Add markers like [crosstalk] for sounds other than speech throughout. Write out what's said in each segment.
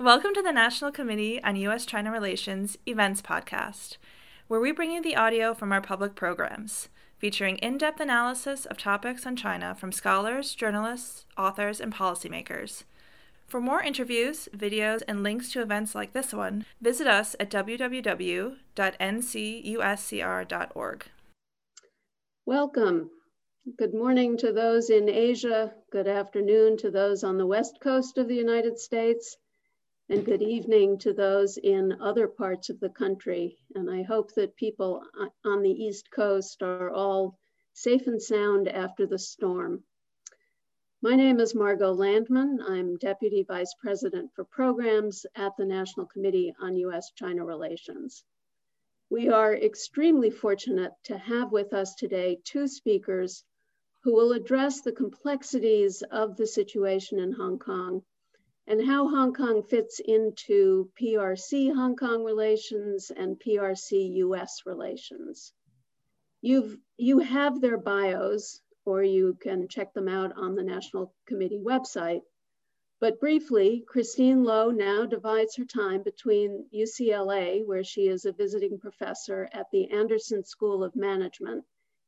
Welcome to the National Committee on U.S. China Relations Events Podcast, where we bring you the audio from our public programs, featuring in depth analysis of topics on China from scholars, journalists, authors, and policymakers. For more interviews, videos, and links to events like this one, visit us at www.ncuscr.org. Welcome. Good morning to those in Asia. Good afternoon to those on the west coast of the United States and good evening to those in other parts of the country. And I hope that people on the East Coast are all safe and sound after the storm. My name is Margot Landman. I'm Deputy Vice President for Programs at the National Committee on US-China Relations. We are extremely fortunate to have with us today two speakers who will address the complexities of the situation in Hong Kong and how Hong Kong fits into PRC Hong Kong relations and PRC US relations. You've, you have their bios, or you can check them out on the National Committee website. But briefly, Christine Loh now divides her time between UCLA, where she is a visiting professor at the Anderson School of Management,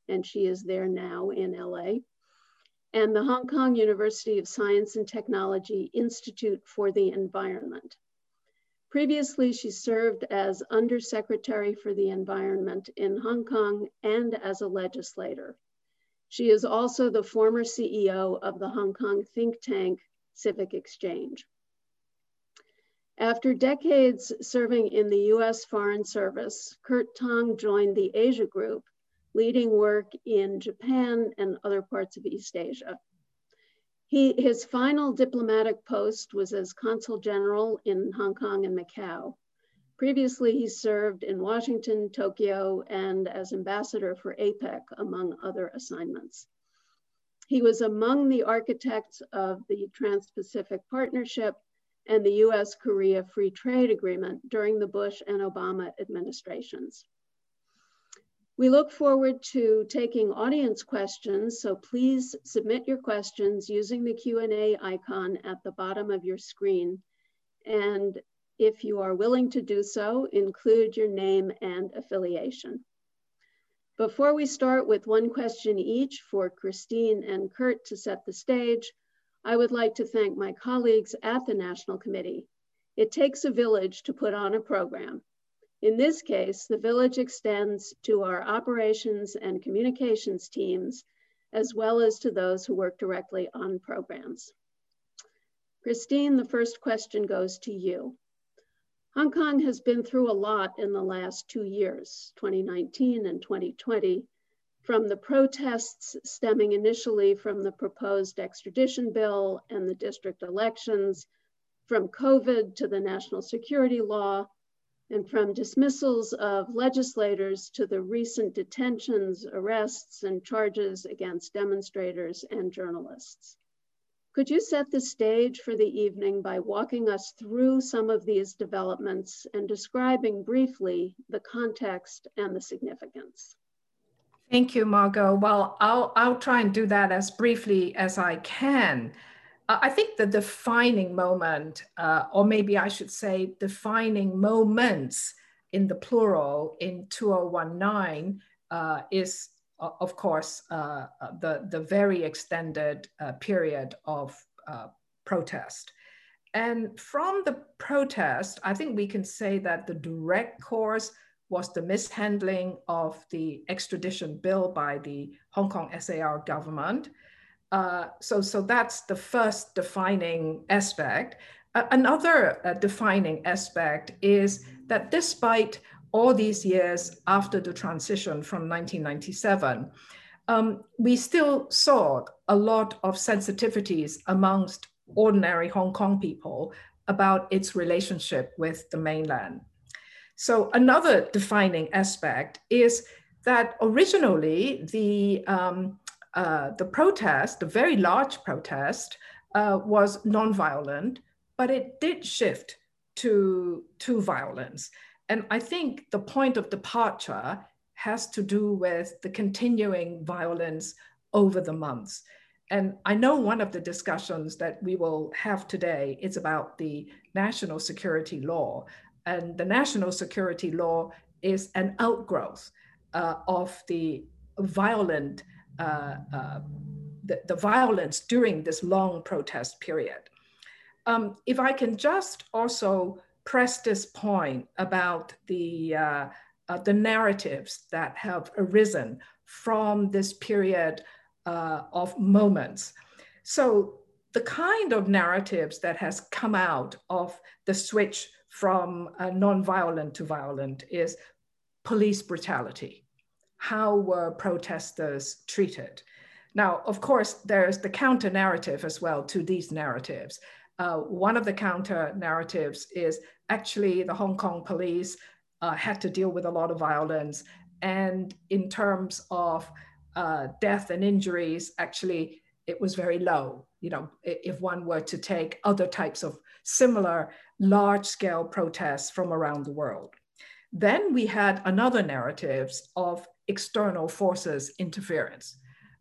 and she is there now in LA, and the Hong Kong University of Science and Technology Institute for the Environment. Previously, she served as Undersecretary for the Environment in Hong Kong and as a legislator. She is also the former CEO of the Hong Kong think tank Civic Exchange. After decades serving in the US Foreign Service, Kurt Tong joined the Asia Group leading work in Japan and other parts of East Asia. He, his final diplomatic post was as consul general in Hong Kong and Macau. Previously, he served in Washington, Tokyo, and as ambassador for APEC, among other assignments. He was among the architects of the Trans-Pacific Partnership and the US-Korea Free Trade Agreement during the Bush and Obama administrations. We look forward to taking audience questions, so please submit your questions using the Q&A icon at the bottom of your screen. And if you are willing to do so, include your name and affiliation. Before we start with one question each for Christine and Kurt to set the stage, I would like to thank my colleagues at the National Committee. It takes a village to put on a program, in this case, the village extends to our operations and communications teams, as well as to those who work directly on programs. Christine, the first question goes to you. Hong Kong has been through a lot in the last two years, 2019 and 2020, from the protests stemming initially from the proposed extradition bill and the district elections, from COVID to the national security law, and from dismissals of legislators to the recent detentions, arrests, and charges against demonstrators and journalists. Could you set the stage for the evening by walking us through some of these developments and describing briefly the context and the significance? Thank you, Margot. Well, I'll, I'll try and do that as briefly as I can. I think the defining moment, uh, or maybe I should say defining moments in the plural in 2019 uh, is, uh, of course, uh, uh, the, the very extended uh, period of protest. And from the protest, I think we can say that the direct cause was the mishandling of the extradition bill by the Hong Kong SAR government. Uh, so, so that's the first defining aspect. Uh, another uh, defining aspect is that despite all these years after the transition from 1997, um, we still saw a lot of sensitivities amongst ordinary Hong Kong people about its relationship with the mainland. So another defining aspect is that originally the um, uh, the protest, the very large protest, uh, was nonviolent, but it did shift to, to violence. And I think the point of departure has to do with the continuing violence over the months. and I know one of the discussions that we will have today is about the national security law. And the national security law is an outgrowth uh, of the violent, uh, uh, the, the, violence during this long protest period. Um, if I can just also press this point about the, uh, uh, the narratives that have arisen from this period of moments. So the kind of narratives that has come out of the switch from uh, nonviolent to violent is police brutality. How were protesters treated? Now, of course, there's the counter narrative as well to these narratives. Uh, one of the counter narratives is actually the Hong Kong police uh, had to deal with a lot of violence. And in terms of uh, death and injuries, actually, it was very low. You know, if one were to take other types of similar large scale protests from around the world. Then we had another narratives of external forces interference.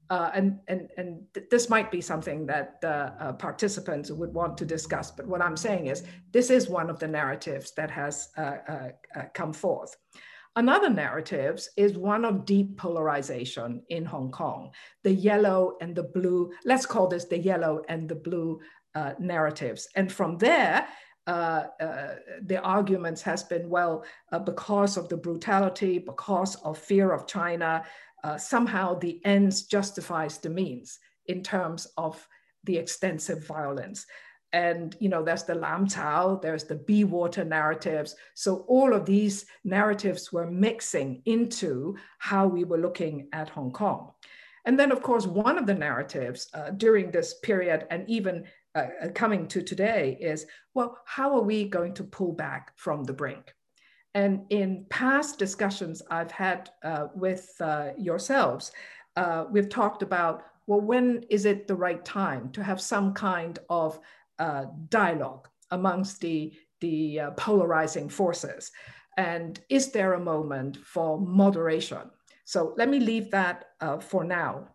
Uh, and and, and th this might be something that uh, participants would want to discuss. But what I'm saying is, this is one of the narratives that has uh, uh, uh, come forth. Another narrative is one of deep polarization in Hong Kong, the yellow and the blue, let's call this the yellow and the blue uh, narratives. And from there, uh, uh, the arguments has been, well, uh, because of the brutality, because of fear of China, uh, somehow the ends justifies the means in terms of the extensive violence. And you know there's the lam chao there's the be water narratives. So all of these narratives were mixing into how we were looking at hong kong. And then of course one of the narratives uh, during this period and even uh, uh coming to today is well how are we going to pull back from the brink and in past discussions i've had uh, with uh, yourselves uh, we've talked about well when is it the right time to have some kind of uh, dialogue amongst the, the polarizing forces? And is there a moment for moderation? So let me leave that for now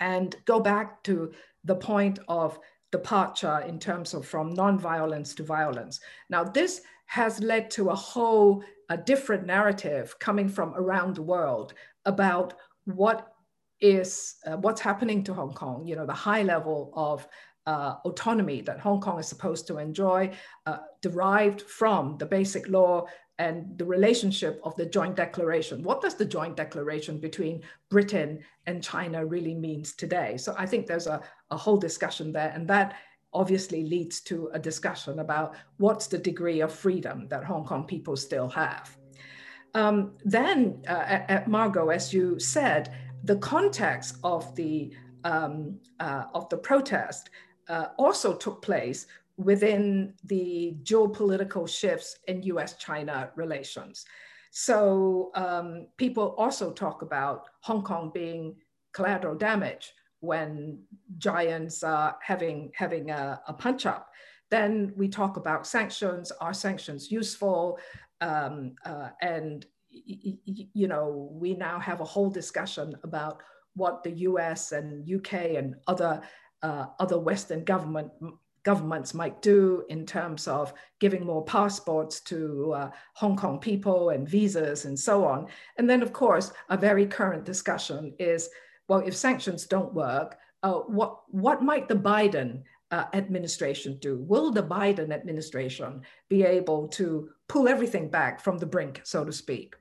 and go back to the point of departure in terms of from nonviolence to violence. Now, this has led to a whole a different narrative coming from around the world about what is uh, what's happening to Hong Kong. You know, the high level of uh, autonomy that Hong Kong is supposed to enjoy, uh, derived from the basic law and the relationship of the joint declaration. What does the joint declaration between Britain and China really means today? So I think there's a, a whole discussion there, and that obviously leads to a discussion about what's the degree of freedom that Hong Kong people still have. Um, then, uh, at, at Margot, as you said, the context of the um, uh, of the protest uh, also took place within the geopolitical shifts in US China relations. So um, people also talk about Hong Kong being collateral damage when giants are having, having a, a punch up. Then we talk about sanctions. Are sanctions useful? Um, uh, and you know, we now have a whole discussion about what the US and UK and other uh, other Western government governments might do in terms of giving more passports to uh, Hong Kong people and visas and so on. And then, of course, a very current discussion is, well, if sanctions don't work, uh, what, what might the Biden uh, administration do? Will the Biden administration be able to pull everything back from the brink, so to speak?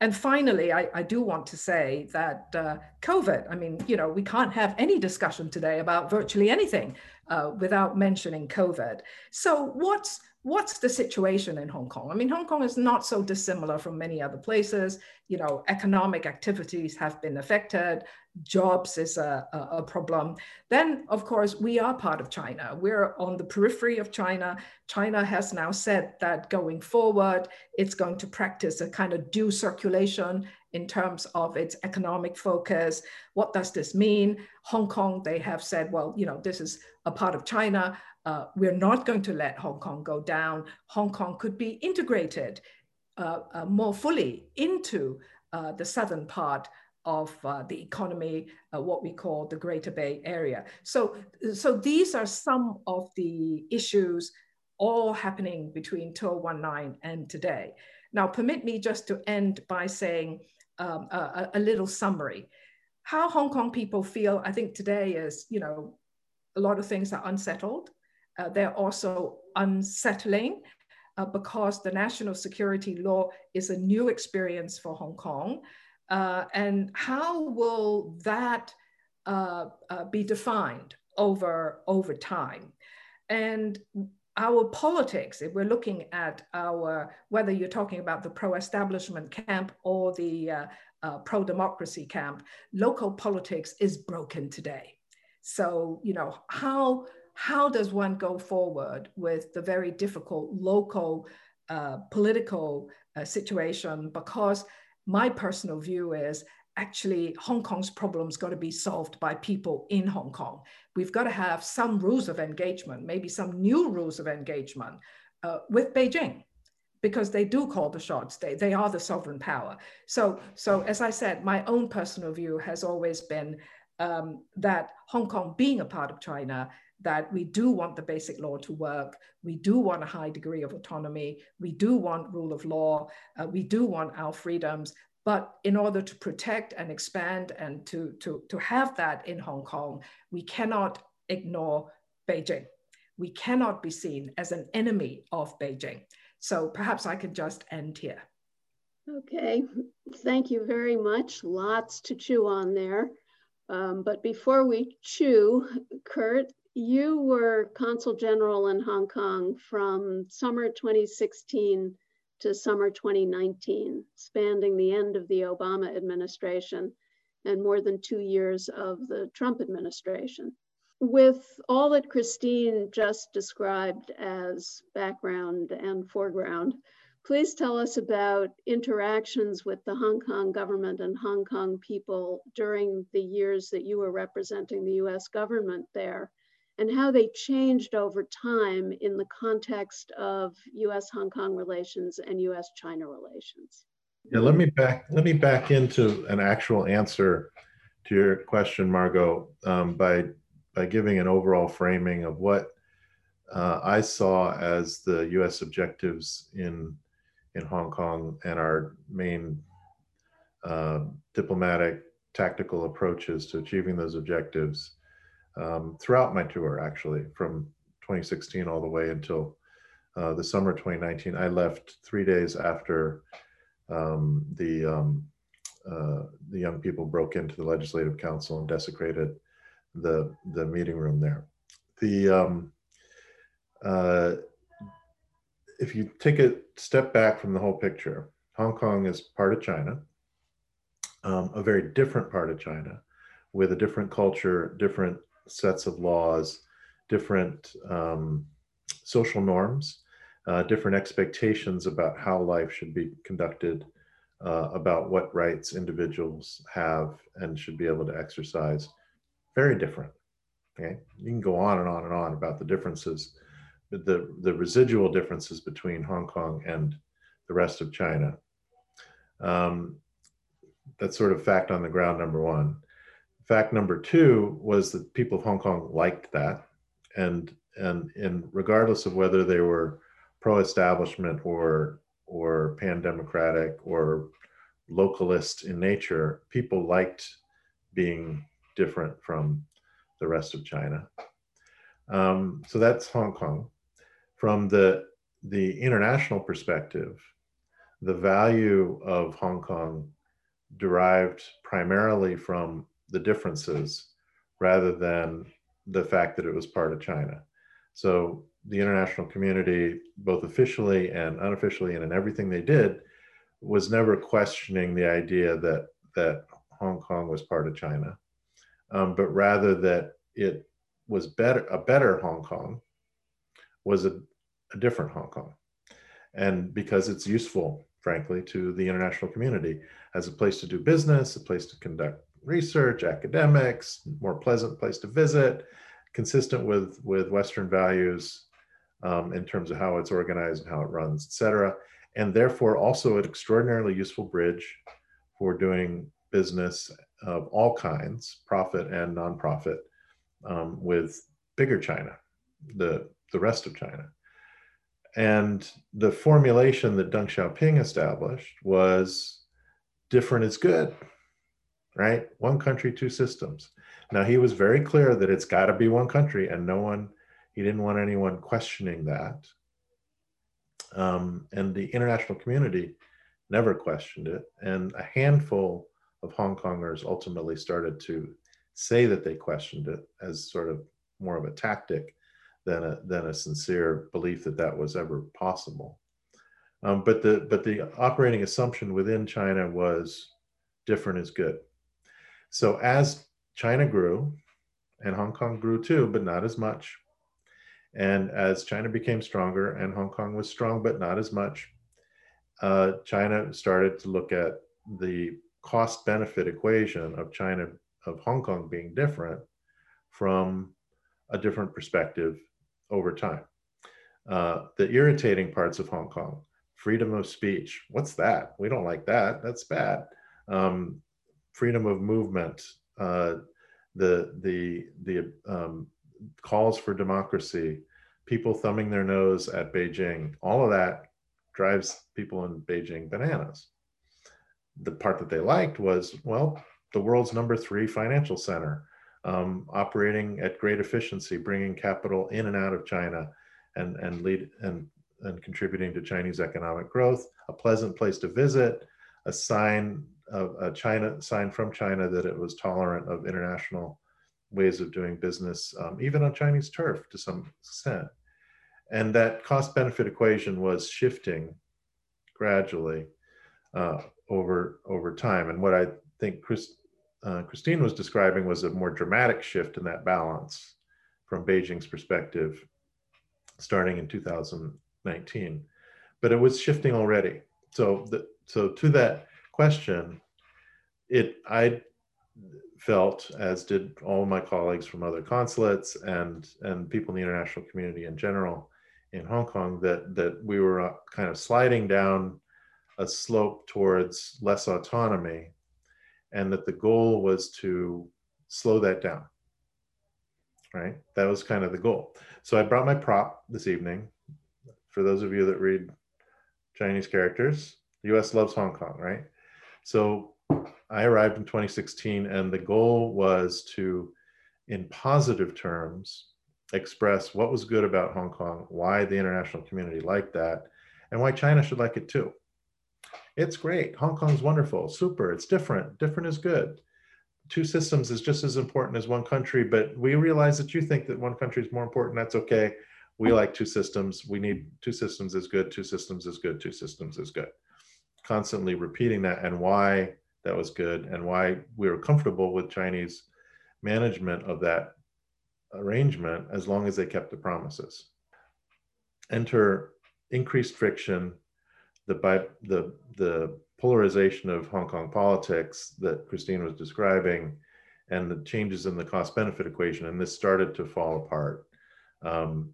And finally, I, I, do want to say that uh, COVID, I mean, you know, we can't have any discussion today about virtually anything uh, without mentioning COVID. So what's what's the situation in Hong Kong? I mean, Hong Kong is not so dissimilar from many other places. You know, economic activities have been affected, jobs is a, a, problem. Then, of course, we are part of China. We're on the periphery of China. China has now said that going forward, it's going to practice a kind of dual circulation in terms of its economic focus. What does this mean? Hong Kong, they have said, well, you know, this is a part of China. Uh, we're not going to let Hong Kong go down. Hong Kong could be integrated uh, uh, more fully into uh, the southern part of uh, the economy, uh, what we call the Greater Bay Area. So, so these are some of the issues all happening between 2019 and today. Now, permit me just to end by saying um, a, a, little summary. How Hong Kong people feel, I think today is, you know, a lot of things are unsettled. Uh, they're also unsettling uh, because the national security law is a new experience for Hong Kong. Uh, and how will that uh, uh, be defined over, over time? And our politics, if we're looking at our, whether you're talking about the pro-establishment camp or the uh, uh, pro-democracy camp, local politics is broken today. So, you know, how, how does one go forward with the very difficult local uh, political uh, situation? Because my personal view is actually Hong Kong's problems got to be solved by people in Hong Kong. We've got to have some rules of engagement, maybe some new rules of engagement uh, with Beijing, because they do call the shots. They, they are the sovereign power. So, so as I said, my own personal view has always been um, that Hong Kong being a part of China, that we do want the basic law to work. We do want a high degree of autonomy. We do want rule of law. Uh, we do want our freedoms. But in order to protect and expand and to, to, to have that in Hong Kong, we cannot ignore Beijing. We cannot be seen as an enemy of Beijing. So perhaps I can just end here. Okay, thank you very much. Lots to chew on there. Um, but before we chew, Kurt, you were Consul General in Hong Kong from summer 2016 to summer 2019, spanning the end of the Obama administration and more than two years of the Trump administration. With all that Christine just described as background and foreground, please tell us about interactions with the Hong Kong government and Hong Kong people during the years that you were representing the US government there and how they changed over time in the context of US Hong Kong relations and US China relations. Yeah, let me back let me back into an actual answer to your question, Margot, um, by by giving an overall framing of what uh, I saw as the U.S. objectives in in Hong Kong and our main uh, diplomatic tactical approaches to achieving those objectives um, throughout my tour, actually, from 2016 all the way until uh, the summer 2019. I left three days after um, the um, uh, the young people broke into the Legislative Council and desecrated the the meeting room there. The um, uh, if you take a step back from the whole picture, Hong Kong is part of China, um, a very different part of China, with a different culture, different sets of laws, different um, social norms, uh, different expectations about how life should be conducted, uh, about what rights individuals have and should be able to exercise. Very different. Okay, you can go on and on and on about the differences, the the residual differences between Hong Kong and the rest of China. Um, that's sort of fact on the ground number one. Fact number two was that people of Hong Kong liked that, and and and regardless of whether they were pro-establishment or or pan-democratic or localist in nature, people liked being different from the rest of China. Um, so that's Hong Kong. From the the international perspective, the value of Hong Kong derived primarily from the differences rather than the fact that it was part of China. So the international community, both officially and unofficially, and in everything they did, was never questioning the idea that that Hong Kong was part of China, um, but rather that it was better a better Hong Kong was a, a different Hong Kong, and because it's useful, frankly, to the international community as a place to do business, a place to conduct research, academics, more pleasant place to visit, consistent with, with Western values um, in terms of how it's organized and how it runs, et cetera. And therefore also an extraordinarily useful bridge for doing business of all kinds, profit and nonprofit, um, with bigger China, the, the rest of China. And the formulation that Deng Xiaoping established was different is good, right? One country, two systems. Now, he was very clear that it's got to be one country, and no one, he didn't want anyone questioning that. Um, and the international community never questioned it. And a handful of Hong Kongers ultimately started to say that they questioned it as sort of more of a tactic than a, than a sincere belief that that was ever possible. Um, but the but the operating assumption within China was different is good. So as China grew, and Hong Kong grew too, but not as much. And as China became stronger and Hong Kong was strong, but not as much, uh, China started to look at the cost benefit equation of China, of Hong Kong being different from a different perspective over time. Uh, the irritating parts of Hong Kong, freedom of speech, what's that? We don't like that. That's bad. Um, freedom of movement, uh, the the the um, calls for democracy, people thumbing their nose at Beijing, all of that drives people in Beijing bananas. The part that they liked was, well, the world's number three financial center, um, operating at great efficiency, bringing capital in and out of China, and and lead and and contributing to Chinese economic growth. A pleasant place to visit, a sign of a China sign from China that it was tolerant of international ways of doing business, um, even on Chinese turf to some extent. And that cost benefit equation was shifting gradually uh, over, over time. And what I think Chris, uh, Christine was describing was a more dramatic shift in that balance from Beijing's perspective starting in 2019. But it was shifting already. So, the, so to that question, it I felt, as did all my colleagues from other consulates and and people in the international community in general in Hong Kong, that that we were uh, kind of sliding down a slope towards less autonomy, and that the goal was to slow that down. Right, that was kind of the goal. So I brought my prop this evening. For those of you that read Chinese characters, the U.S. loves Hong Kong, right? So I arrived in 2016, and the goal was to, in positive terms, express what was good about Hong Kong, why the international community liked that, and why China should like it too. It's great. Hong Kong's wonderful, super. It's different. Different is good. Two systems is just as important as one country, but we realize that you think that one country is more important. That's okay. We like two systems. We need two systems is good. Two systems is good. Two systems is good constantly repeating that and why that was good and why we were comfortable with Chinese management of that arrangement as long as they kept the promises. Enter increased friction, the, by, the, the polarization of Hong Kong politics that Christine was describing, and the changes in the cost benefit equation. And this started to fall apart um,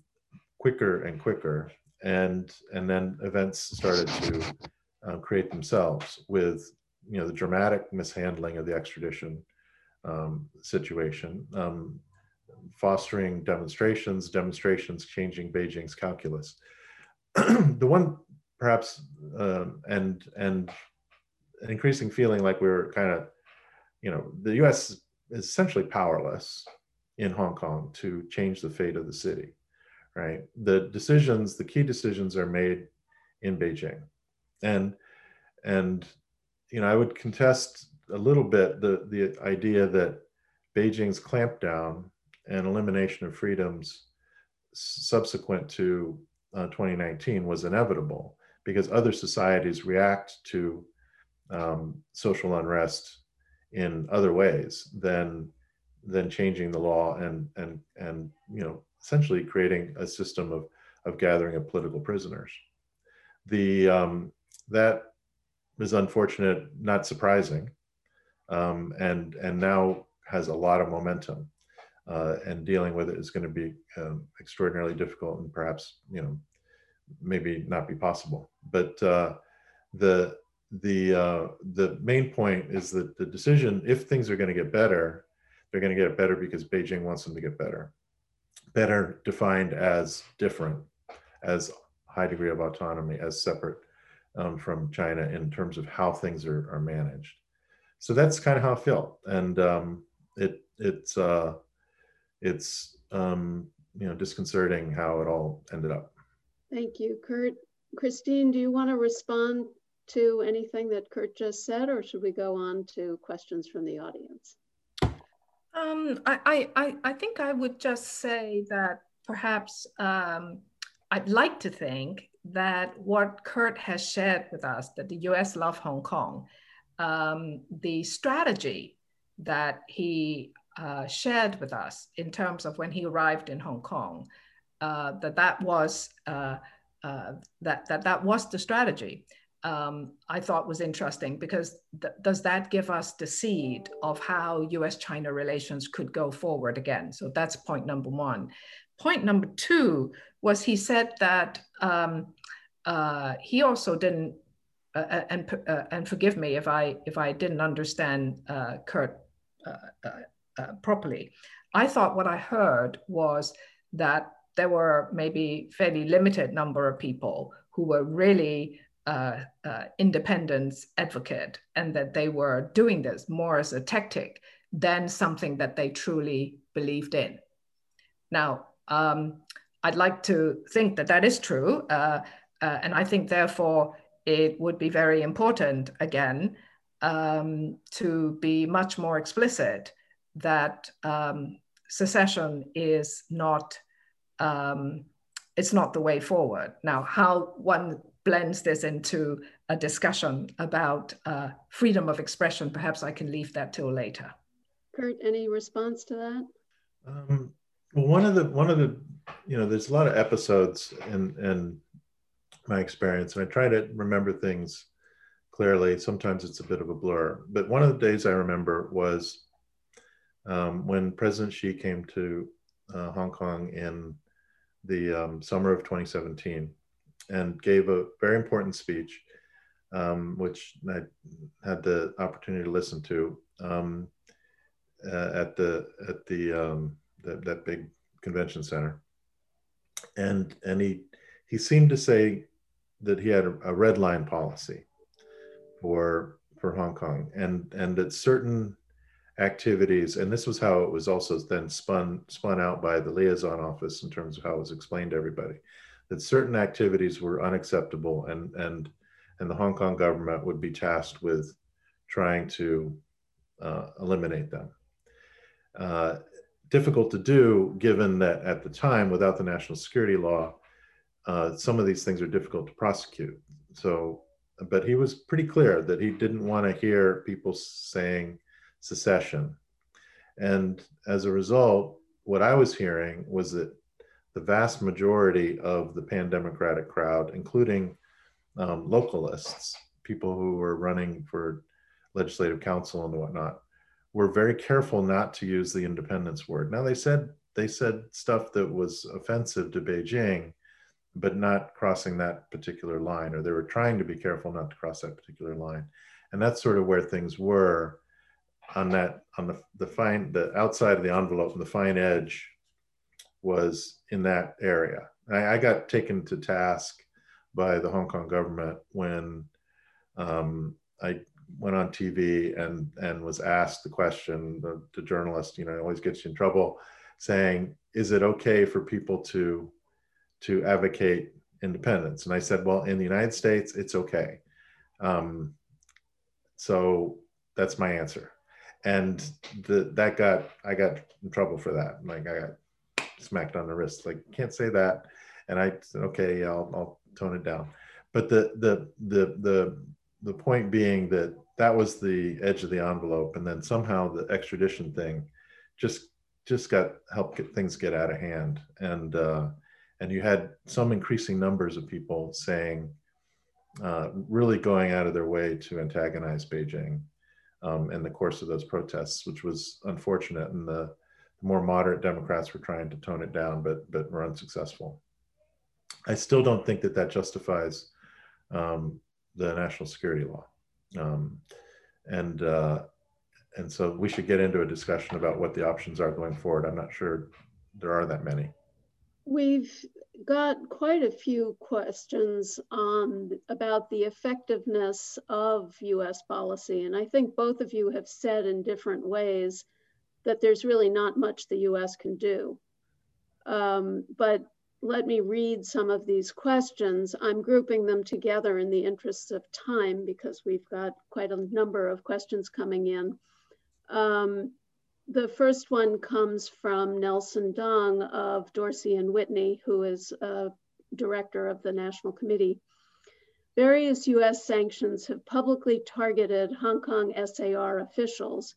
quicker and quicker. And, and then events started to uh, create themselves with you know the dramatic mishandling of the extradition um, situation, um, fostering demonstrations, demonstrations changing Beijing's calculus. [clears throat] the one perhaps um, and and an increasing feeling like we're kind of you know the U.S. is essentially powerless in Hong Kong to change the fate of the city, right? The decisions, the key decisions, are made in Beijing and and you know i would contest a little bit the the idea that beijing's clampdown and elimination of freedoms subsequent to uh, 2019 was inevitable because other societies react to um, social unrest in other ways than than changing the law and and and you know essentially creating a system of of gathering of political prisoners. The um, that is unfortunate, not surprising, um, and and now has a lot of momentum. Uh, and dealing with it is going to be um, extraordinarily difficult and perhaps you know maybe not be possible. But uh, the the uh, the main point is that the decision, if things are going to get better, they're going to get better because Beijing wants them to get better. Better defined as different, as high degree of autonomy, as separate um, from China in terms of how things are, are managed. So that's kind of how I felt, and um, it it's uh, it's um, you know disconcerting how it all ended up. Thank you, Kurt. Christine, do you want to respond to anything that Kurt just said, or should we go on to questions from the audience? Um, I, I, I think I would just say that perhaps um, I'd like to think that what Kurt has shared with us, that the US love Hong Kong, um, the strategy that he uh, shared with us in terms of when he arrived in Hong Kong, uh, that that was uh, uh, that, that that was the strategy. Um, I thought was interesting because th- does that give us the seed of how U.S.-China relations could go forward again? So that's point number one. Point number two was he said that um, uh, he also didn't, uh, and and forgive me if I if I didn't understand Kurt uh, properly. I thought what I heard was that there were maybe fairly limited number of people who were really uh, uh, independence advocate and that they were doing this more as a tactic than something that they truly believed in. Now, um, I'd like to think that that is true. Uh, uh and I think, therefore, it would be very important, again, um, to be much more explicit that um, secession is not um, it's not the way forward. Now, how one blends this into a discussion about uh, freedom of expression, perhaps I can leave that till later. Kurt, any response to that? Um, well, one of the one of the you know, there's a lot of episodes in in my experience, and I try to remember things clearly. Sometimes it's a bit of a blur, but one of the days I remember was um, when President Xi came to uh, Hong Kong in the um, summer of 2017 and gave a very important speech, um, which I had the opportunity to listen to um, uh, at the at the, the, that big convention center, and and he he seemed to say that he had a, a red line policy for for Hong Kong, and and that certain activities, and this was how it was also then spun spun out by the liaison office in terms of how it was explained to everybody, that certain activities were unacceptable, and and and the Hong Kong government would be tasked with trying to uh, eliminate them. Uh, difficult to do, given that at the time, without the national security law, uh, some of these things are difficult to prosecute. So, but he was pretty clear that he didn't want to hear people saying secession. And as a result, what I was hearing was that the vast majority of the pan democratic crowd, including um, localists, people who were running for legislative council and whatnot, were very careful not to use the independence word. Now they said they said stuff that was offensive to Beijing, but not crossing that particular line, or they were trying to be careful not to cross that particular line. And that's sort of where things were on that on the the fine the outside of the envelope and the fine edge was in that area. I, I got taken to task by the Hong Kong government when um, I went on TV and and was asked the question. The, the journalist, you know, always gets you in trouble, saying, "Is it okay for people to to advocate independence?" And I said, "Well, in the United States, it's okay." Um, so that's my answer and the, that got i got in trouble for that like i got smacked on the wrist like can't say that and i said okay i'll, I'll tone it down but the the the the the point being that that was the edge of the envelope and then somehow the extradition thing just just got helped get things get out of hand and uh, and you had some increasing numbers of people saying uh, really going out of their way to antagonize beijing um, in the course of those protests, which was unfortunate. And the, more moderate Democrats were trying to tone it down, but but were unsuccessful. I still don't think that that justifies um, the national security law. Um, and uh, and so we should get into a discussion about what the options are going forward. I'm not sure there are that many. We've got quite a few questions on about the effectiveness of US policy. And I think both of you have said in different ways that there's really not much the US can do. Um, but let me read some of these questions. I'm grouping them together in the interests of time because we've got quite a number of questions coming in. Um, the first one comes from Nelson Dong of Dorsey and Whitney, who is director of the National Committee. Various US sanctions have publicly targeted Hong Kong SAR officials.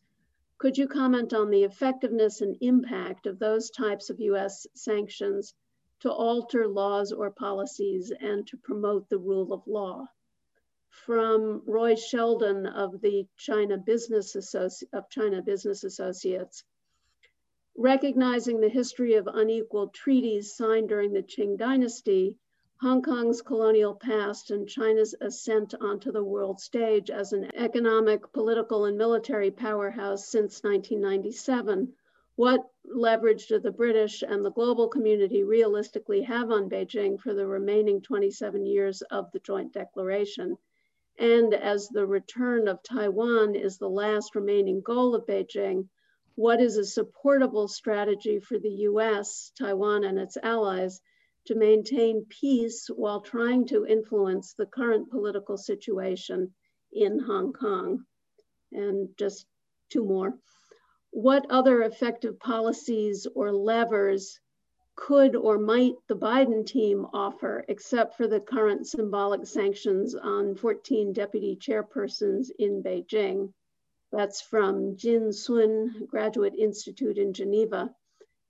Could you comment on the effectiveness and impact of those types of US sanctions to alter laws or policies and to promote the rule of law? from Roy Sheldon of the China Business Associ- of China Business Associates. Recognizing the history of unequal treaties signed during the Qing dynasty, Hong Kong's colonial past and China's ascent onto the world stage as an economic, political, and military powerhouse since 1997, what leverage do the British and the global community realistically have on Beijing for the remaining 27 years of the joint declaration? And as the return of Taiwan is the last remaining goal of Beijing, what is a supportable strategy for the US, Taiwan, and its allies to maintain peace while trying to influence the current political situation in Hong Kong? And just two more. What other effective policies or levers could or might the Biden team offer, except for the current symbolic sanctions on 14 deputy chairpersons in Beijing? That's from Jin Sun Graduate Institute in Geneva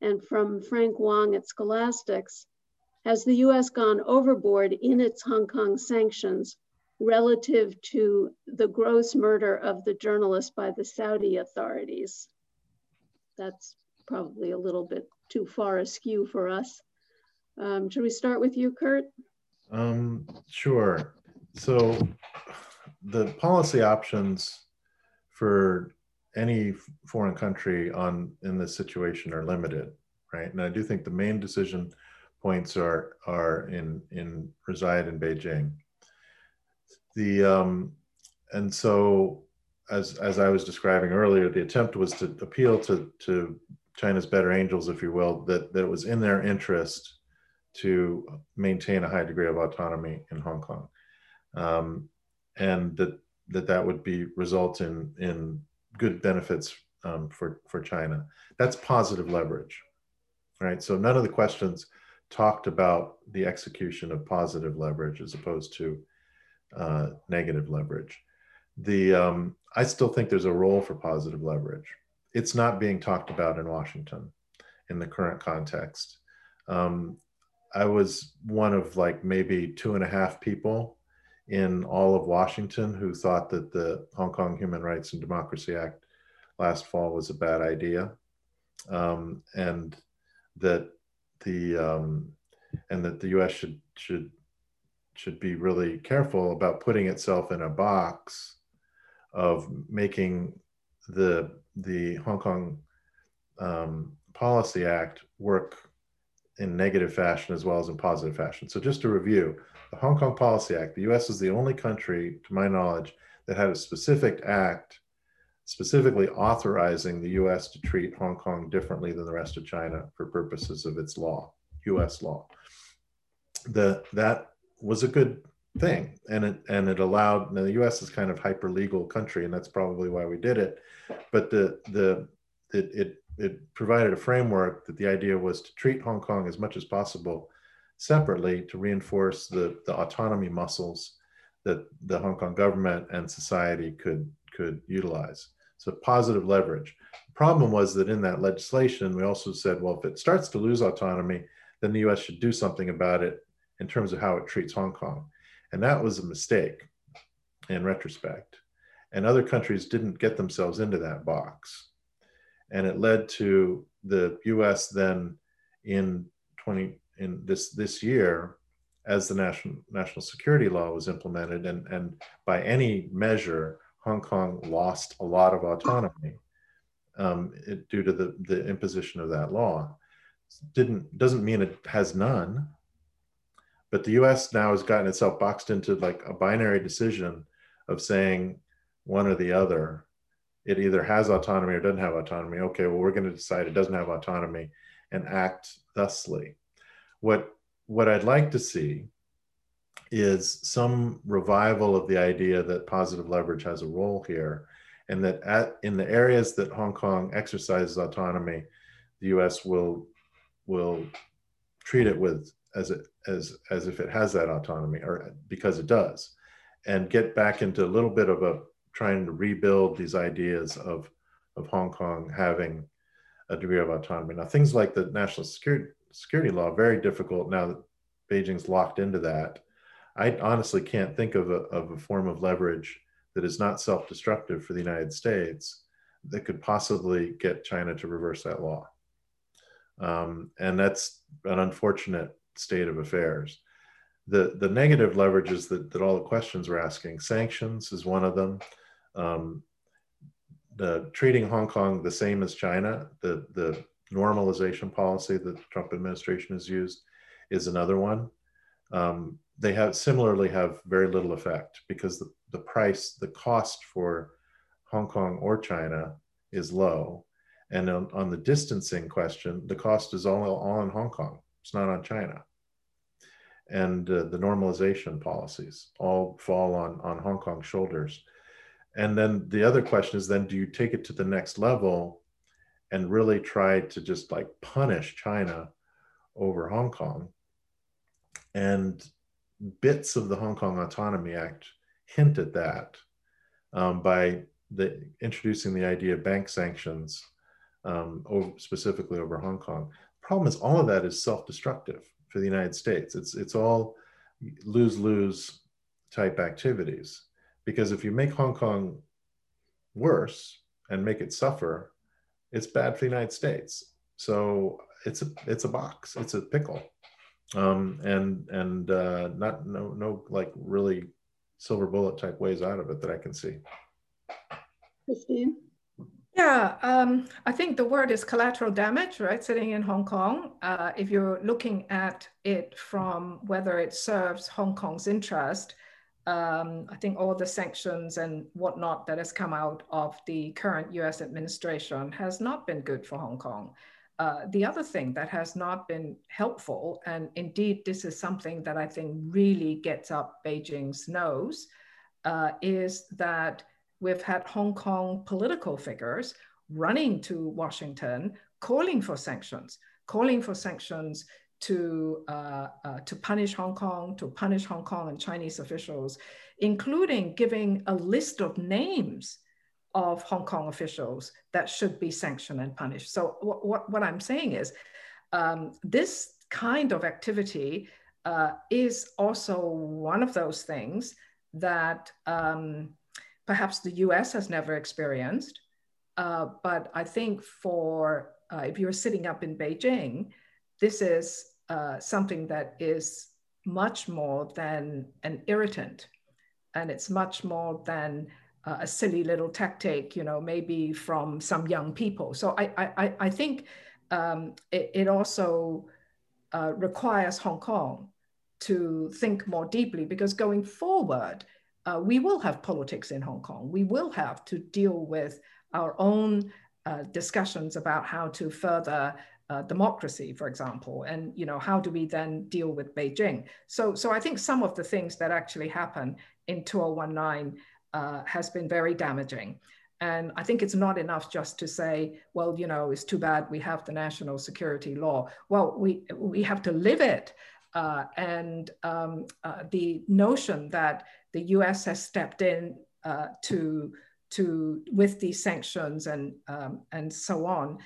and from Frank Wong at Scholastics. Has the US gone overboard in its Hong Kong sanctions relative to the gross murder of the journalist by the Saudi authorities? That's probably a little bit too far askew for us. Um, should we start with you, Kurt? Um, sure. So the policy options for any foreign country on in this situation are limited, right? And I do think the main decision points are are in in reside in Beijing. The um, and so as as I was describing earlier, the attempt was to appeal to to China's better angels, if you will, that, that it was in their interest to maintain a high degree of autonomy in Hong Kong. Um, and that, that that would be result in, in good benefits um, for, for China. That's positive leverage, right? So none of the questions talked about the execution of positive leverage as opposed to uh, negative leverage. The, um, I still think there's a role for positive leverage it's not being talked about in Washington in the current context. Um, I was one of like maybe two and a half people in all of Washington who thought that the Hong Kong Human Rights and Democracy Act last fall was a bad idea, um, and that the um, and that the U.S. should should should be really careful about putting itself in a box of making the the Hong Kong um, Policy Act work in negative fashion as well as in positive fashion. So just to review, the Hong Kong Policy Act, the US is the only country, to my knowledge, that had a specific act specifically authorizing the US to treat Hong Kong differently than the rest of China for purposes of its law, US law. The, that was a good thing and it and it allowed now the us is kind of hyper legal country and that's probably why we did it but the the it, it it provided a framework that the idea was to treat hong kong as much as possible separately to reinforce the the autonomy muscles that the hong kong government and society could could utilize. So positive leverage. The problem was that in that legislation we also said well if it starts to lose autonomy then the us should do something about it in terms of how it treats hong kong and that was a mistake in retrospect. And other countries didn't get themselves into that box. And it led to the US then in 20 in this this year as the national national security law was implemented, and and by any measure, Hong Kong lost a lot of autonomy um, it, due to the the imposition of that law. Didn't doesn't mean it has none, but the U.S. now has gotten itself boxed into like a binary decision of saying one or the other. It either has autonomy or doesn't have autonomy. Okay, well, we're going to decide it doesn't have autonomy and act thusly. What what I'd like to see is some revival of the idea that positive leverage has a role here and that at, in the areas that Hong Kong exercises autonomy, the US will will treat it with as it as as if it has that autonomy or because it does and get back into a little bit of a trying to rebuild these ideas of of Hong Kong having a degree of autonomy. Now things like the national security security law very difficult now that Beijing's locked into that. I honestly can't think of a, of a form of leverage that is not self-destructive for the United States that could possibly get China to reverse that law. Um, and that's an unfortunate state of affairs. The, the negative leverages that, that all the questions were asking, sanctions is one of them. Um, the treating Hong Kong the same as China, the, the normalization policy that the Trump administration has used is another one. Um, they have similarly have very little effect because the, the price, the cost for Hong Kong or China is low. And on, on the distancing question, the cost is all, all in Hong Kong. It's not on China. And uh, the normalization policies all fall on, on Hong Kong's shoulders. And then the other question is then do you take it to the next level and really try to just like punish China over Hong Kong? And bits of the Hong Kong Autonomy Act hint at that um, by the, introducing the idea of bank sanctions um, over, specifically over Hong Kong. Problem is, all of that is self-destructive for the United States. It's it's all lose-lose type activities because if you make Hong Kong worse and make it suffer, it's bad for the United States. So it's a it's a box. It's a pickle um, and and uh, not no no like really silver bullet type ways out of it that I can see. Christine. Yeah, um, I think the word is collateral damage, right? Sitting in Hong Kong, uh, if you're looking at it from whether it serves Hong Kong's interest, um, I think all the sanctions and whatnot that has come out of the current US administration has not been good for Hong Kong. Uh, the other thing that has not been helpful, and indeed this is something that I think really gets up Beijing's nose, uh, is that we've had Hong Kong political figures running to Washington calling for sanctions, calling for sanctions to, uh, uh, to punish Hong Kong, to punish Hong Kong and Chinese officials, including giving a list of names of Hong Kong officials that should be sanctioned and punished. So what, what, what I'm saying is um, this kind of activity uh, is also one of those things that um, perhaps the US has never experienced. Uh, but I think for, uh, if you're sitting up in Beijing, this is uh, something that is much more than an irritant. And it's much more than uh, a silly little tactic, you know, maybe from some young people. So I, I, I think um, it, it, also uh, requires Hong Kong to think more deeply because going forward, uh, we will have politics in Hong Kong. We will have to deal with our own uh, discussions about how to further uh, democracy, for example, and you know how do we then deal with Beijing? So, so I think some of the things that actually happen in 2019 uh, has been very damaging. And I think it's not enough just to say, well, you know, it's too bad we have the national security law. Well, we, we have to live it. Uh, and um, uh, the notion that the US has stepped in uh, to, to, with these sanctions and, um, and so on,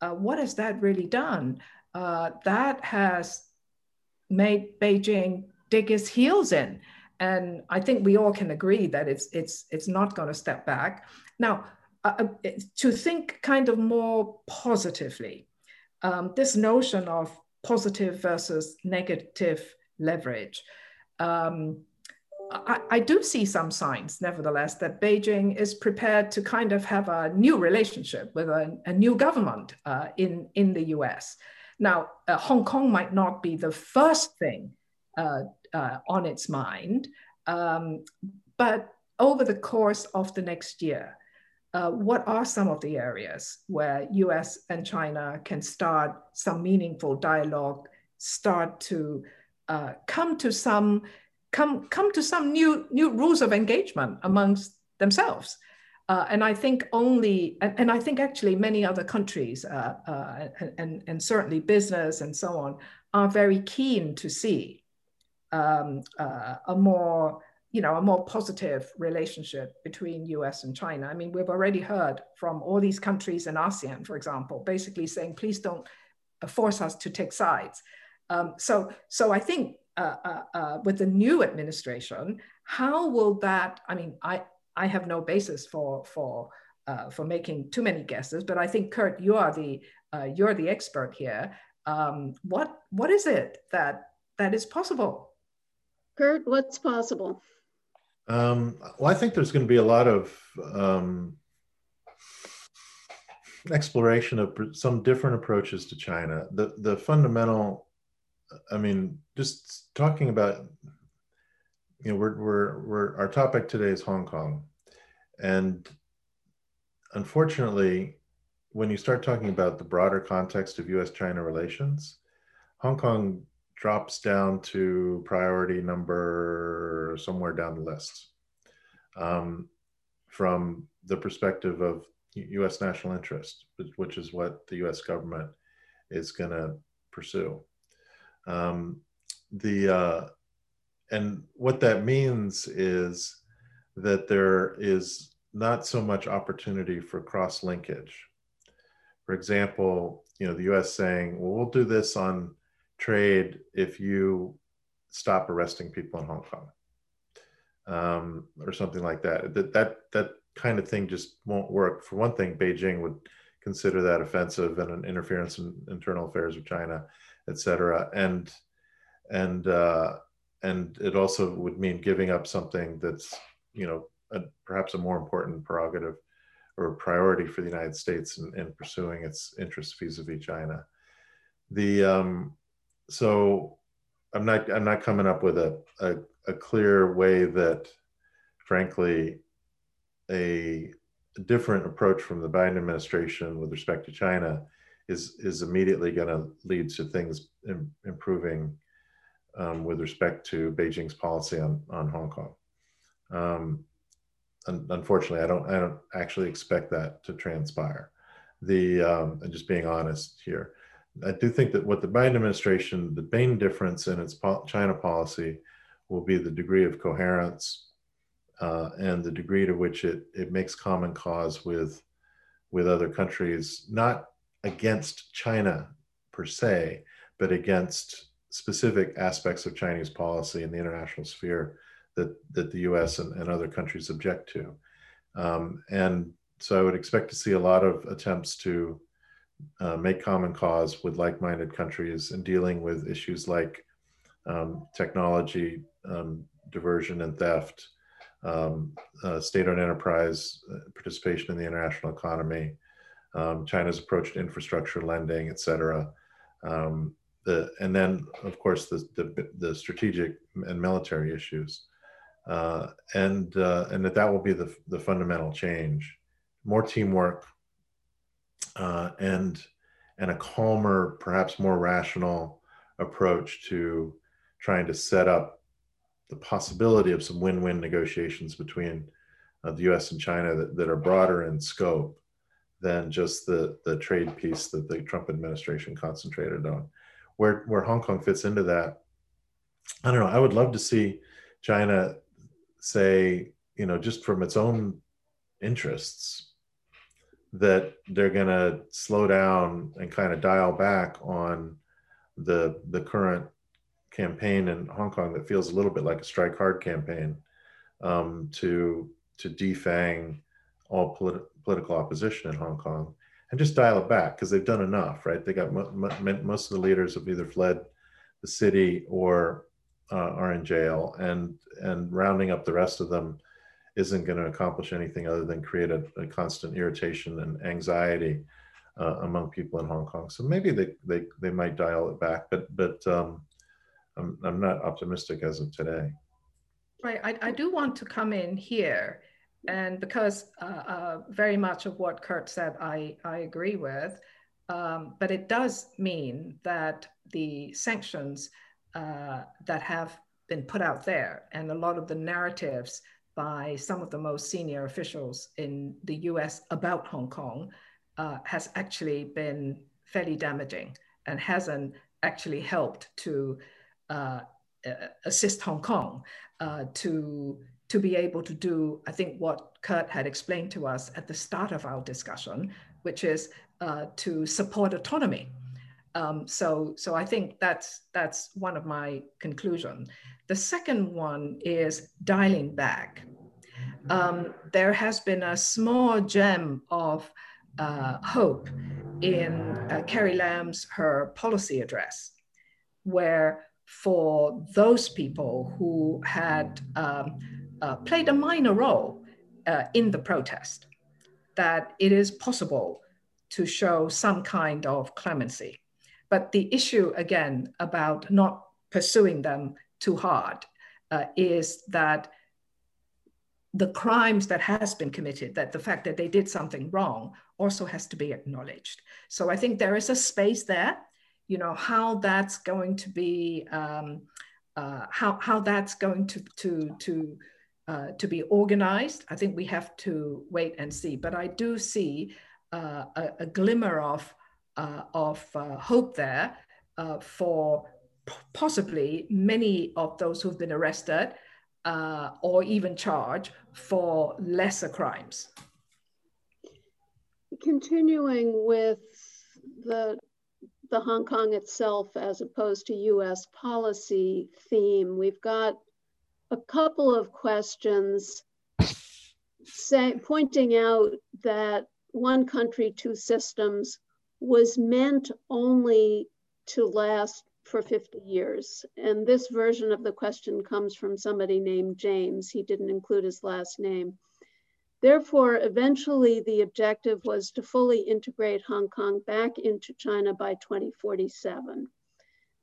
uh, what has that really done? Uh, that has made Beijing dig its heels in and I think we all can agree that it's it's it's not going to step back. Now, uh, uh, to think kind of more positively, um, this notion of positive versus negative leverage. Um, I, I, do see some signs, nevertheless, that Beijing is prepared to kind of have a new relationship with a, a new government uh, in, in the US. Now, uh, Hong Kong might not be the first thing uh, uh on its mind, um, but over the course of the next year, uh, what are some of the areas where US and China can start some meaningful dialogue, start to uh, come to some come come to some new new rules of engagement amongst themselves. Uh, and I think only, and, and, I think actually many other countries, uh, uh, and, and, certainly business and so on, are very keen to see um, uh, a more, you know, a more positive relationship between US and China. I mean, we've already heard from all these countries in ASEAN, for example, basically saying, please don't force us to take sides. Um, so, so I think uh, uh, uh, with the new administration, how will that? I mean, I I have no basis for for uh, for making too many guesses, but I think Kurt, you are the uh, you're the expert here. Um, what what is it that that is possible? Kurt, what's possible? Um, well, I think there's going to be a lot of um, exploration of some different approaches to China. The the fundamental I mean, just talking about, you know, we're, we're, we're, our topic today is Hong Kong. And unfortunately, when you start talking about the broader context of US China relations, Hong Kong drops down to priority number somewhere down the list um, from the perspective of US national interest, which is what the US government is going to pursue. Um, the uh, and what that means is that there is not so much opportunity for cross linkage. For example, you know, the U.S. saying, "Well, we'll do this on trade if you stop arresting people in Hong Kong," um, or something like that. That that that kind of thing just won't work. For one thing, Beijing would consider that offensive and an interference in internal affairs of China et cetera. And and uh, and it also would mean giving up something that's you know a, perhaps a more important prerogative or priority for the United States in, in pursuing its interests vis-a-vis China. The um, so I'm not I'm not coming up with a, a, a clear way that, frankly, a different approach from the Biden administration with respect to China is is immediately going to lead to things Im- improving um, with respect to Beijing's policy on on Hong Kong. Um, un- unfortunately, I don't I don't actually expect that to transpire. The um, just being honest here, I do think that what the Biden administration, the main difference in its po- China policy, will be the degree of coherence uh, and the degree to which it it makes common cause with with other countries, not against China per se, but against specific aspects of Chinese policy in the international sphere that, that the US and, and other countries object to. Um, and so I would expect to see a lot of attempts to uh, make common cause with like minded countries in dealing with issues like um, technology, um, diversion, and theft, um, uh, state owned enterprise uh, participation in the international economy, um, China's approach to infrastructure lending, et cetera. Um, the, and then, of course, the, the, the strategic and military issues. Uh, and, uh, and that that will be the, the fundamental change. More teamwork uh, and, and a calmer, perhaps more rational approach to trying to set up the possibility of some win-win negotiations between uh, the U.S. and China that, that are broader in scope than just the the trade piece that the Trump administration concentrated on. Where where Hong Kong fits into that, I don't know. I would love to see China say, you know, just from its own interests, that they're going to slow down and kind of dial back on the the current campaign in Hong Kong that feels a little bit like a strike hard campaign um, to to defang all politi- political opposition in Hong Kong and just dial it back because they've done enough, right? They got mo- mo- most of the leaders have either fled the city or uh, are in jail, and and rounding up the rest of them isn't going to accomplish anything other than create a, a constant irritation and anxiety uh, among people in Hong Kong. So maybe they, they, they might dial it back, but, but um, I'm, I'm not optimistic as of today. Right. I, I do want to come in here. And because uh, uh, very much of what Kurt said, I, I agree with. Um, but it does mean that the sanctions uh, that have been put out there and a lot of the narratives by some of the most senior officials in the US about Hong Kong uh, has actually been fairly damaging and hasn't actually helped to assist Hong Kong uh, to, to be able to do, I think, what Kurt had explained to us at the start of our discussion, which is uh, to support autonomy. Um, so, so I think that's that's one of my conclusions. The second one is dialing back. Um, there has been a small gem of uh, hope in uh, Carrie Lam's her policy address, where for those people who had um, uh, played a minor role uh, in the protest, that it is possible to show some kind of clemency. But the issue, again, about not pursuing them too hard uh, is that the crimes that has been committed, that the fact that they did something wrong also has to be acknowledged. So I think there is a space there, you know, how that's going to be, um, uh, how, how that's going to, to, to, uh, to be organized. I think we have to wait and see, but I do see uh, a, a, glimmer of, uh, of uh, hope there uh, for possibly many of those who've been arrested uh, or even charged for lesser crimes. Continuing with the, the Hong Kong itself as opposed to US policy theme, we've got a couple of questions say, pointing out that one country, two systems was meant only to last for 50 years. And this version of the question comes from somebody named James. He didn't include his last name. Therefore, eventually the objective was to fully integrate Hong Kong back into China by 2047.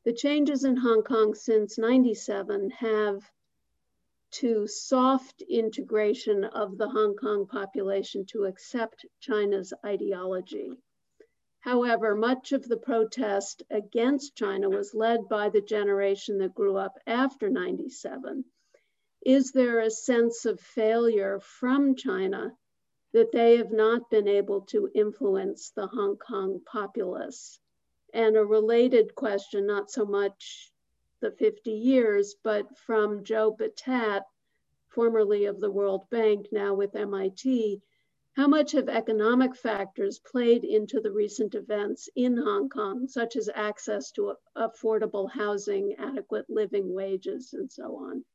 The changes in Hong Kong since 97 have to soft integration of the Hong Kong population to accept China's ideology. However, much of the protest against China was led by the generation that grew up after 97. Is there a sense of failure from China that they have not been able to influence the Hong Kong populace? And a related question, not so much the 50 years, but from Joe Battat, formerly of the World Bank, now with MIT, how much have economic factors played into the recent events in Hong Kong, such as access to affordable housing, adequate living wages, and so on?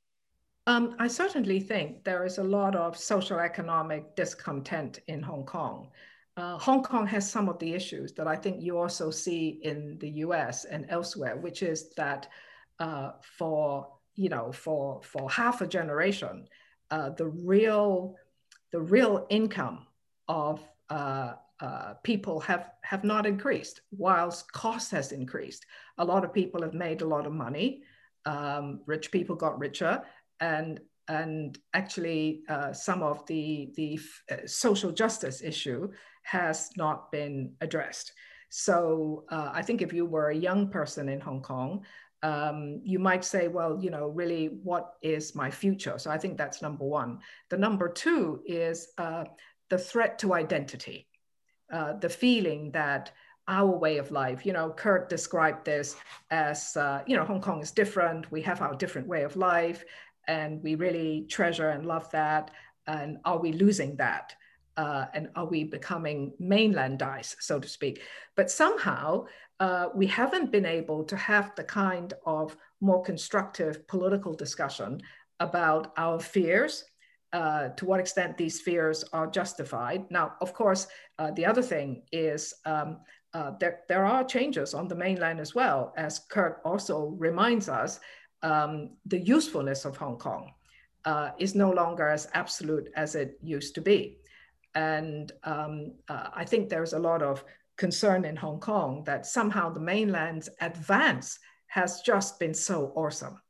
Um, I certainly think there is a lot of social economic discontent in Hong Kong. Uh, Hong Kong has some of the issues that I think you also see in the U.S. and elsewhere, which is that uh, for you know for for half a generation, uh, the real the real income of uh, uh, people have, have not increased, whilst cost has increased. A lot of people have made a lot of money. Um, rich people got richer, and and actually uh, some of the the uh, social justice issue has not been addressed. So uh, I think if you were a young person in Hong Kong, um, you might say, well, you know, really, what is my future? So I think that's number one. The number two is uh, the threat to identity, uh, the feeling that our way of life, you know, Kurt described this as, uh, you know, Hong Kong is different. We have our different way of life, and we really treasure and love that. And are we losing that? Uh, and are we becoming mainland mainlandized, so to speak? But somehow uh, we haven't been able to have the kind of more constructive political discussion about our fears, uh, to what extent these fears are justified. Now, of course, uh, the other thing is um, uh, there, there are changes on the mainland as well, as Kurt also reminds us. Um, the usefulness of Hong Kong uh, is no longer as absolute as it used to be. And um, uh, I think there's a lot of concern in Hong Kong that somehow the mainland's advance has just been so awesome.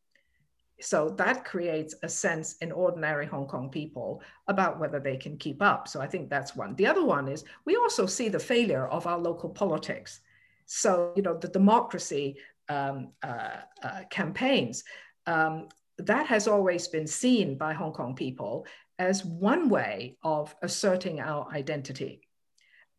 So that creates a sense in ordinary Hong Kong people about whether they can keep up. So I think that's one. The other one is we also see the failure of our local politics. So, you know, the democracy um, uh, uh, campaigns, um, that has always been seen by Hong Kong people as one way of asserting our identity.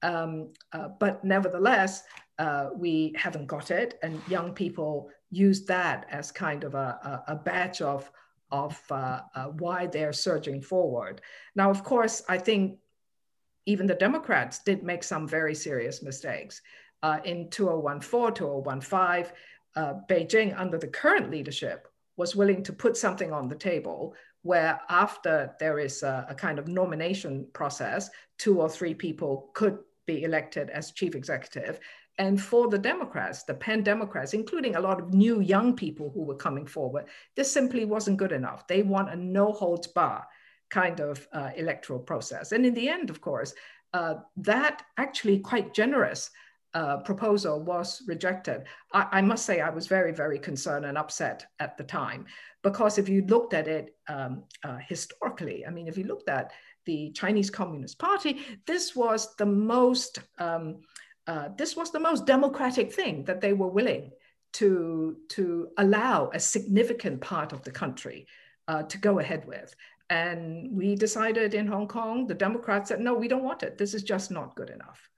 Um, uh, but nevertheless, uh, we haven't got it, and young people use that as kind of a, a, a badge of, of uh, uh, why they're surging forward. Now, of course, I think even the Democrats did make some very serious mistakes. Uh, in 2014, 2015, uh, Beijing, under the current leadership, was willing to put something on the table where after there is a, a, kind of nomination process, two or three people could be elected as chief executive. And for the Democrats, the pan Democrats, including a lot of new young people who were coming forward, this simply wasn't good enough. They want a no holds bar kind of uh, electoral process. And in the end, of course, uh, that actually quite generous uh, proposal was rejected. I, I, must say I was very, very concerned and upset at the time because if you looked at it um, uh, historically, I mean, if you looked at the Chinese Communist Party, this was the most um, uh, this was the most democratic thing that they were willing to to allow a significant part of the country uh, to go ahead with. And we decided in Hong Kong, the Democrats said, no, we don't want it. This is just not good enough.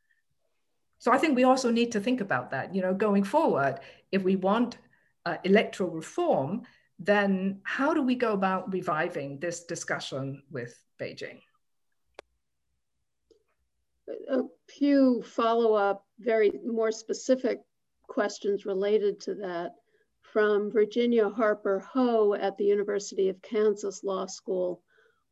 So I think we also need to think about that. You know, going forward, if we want uh, electoral reform, then how do we go about reviving this discussion with Beijing? a few follow-up, very more specific questions related to that from Virginia Harper Ho at the University of Kansas Law School.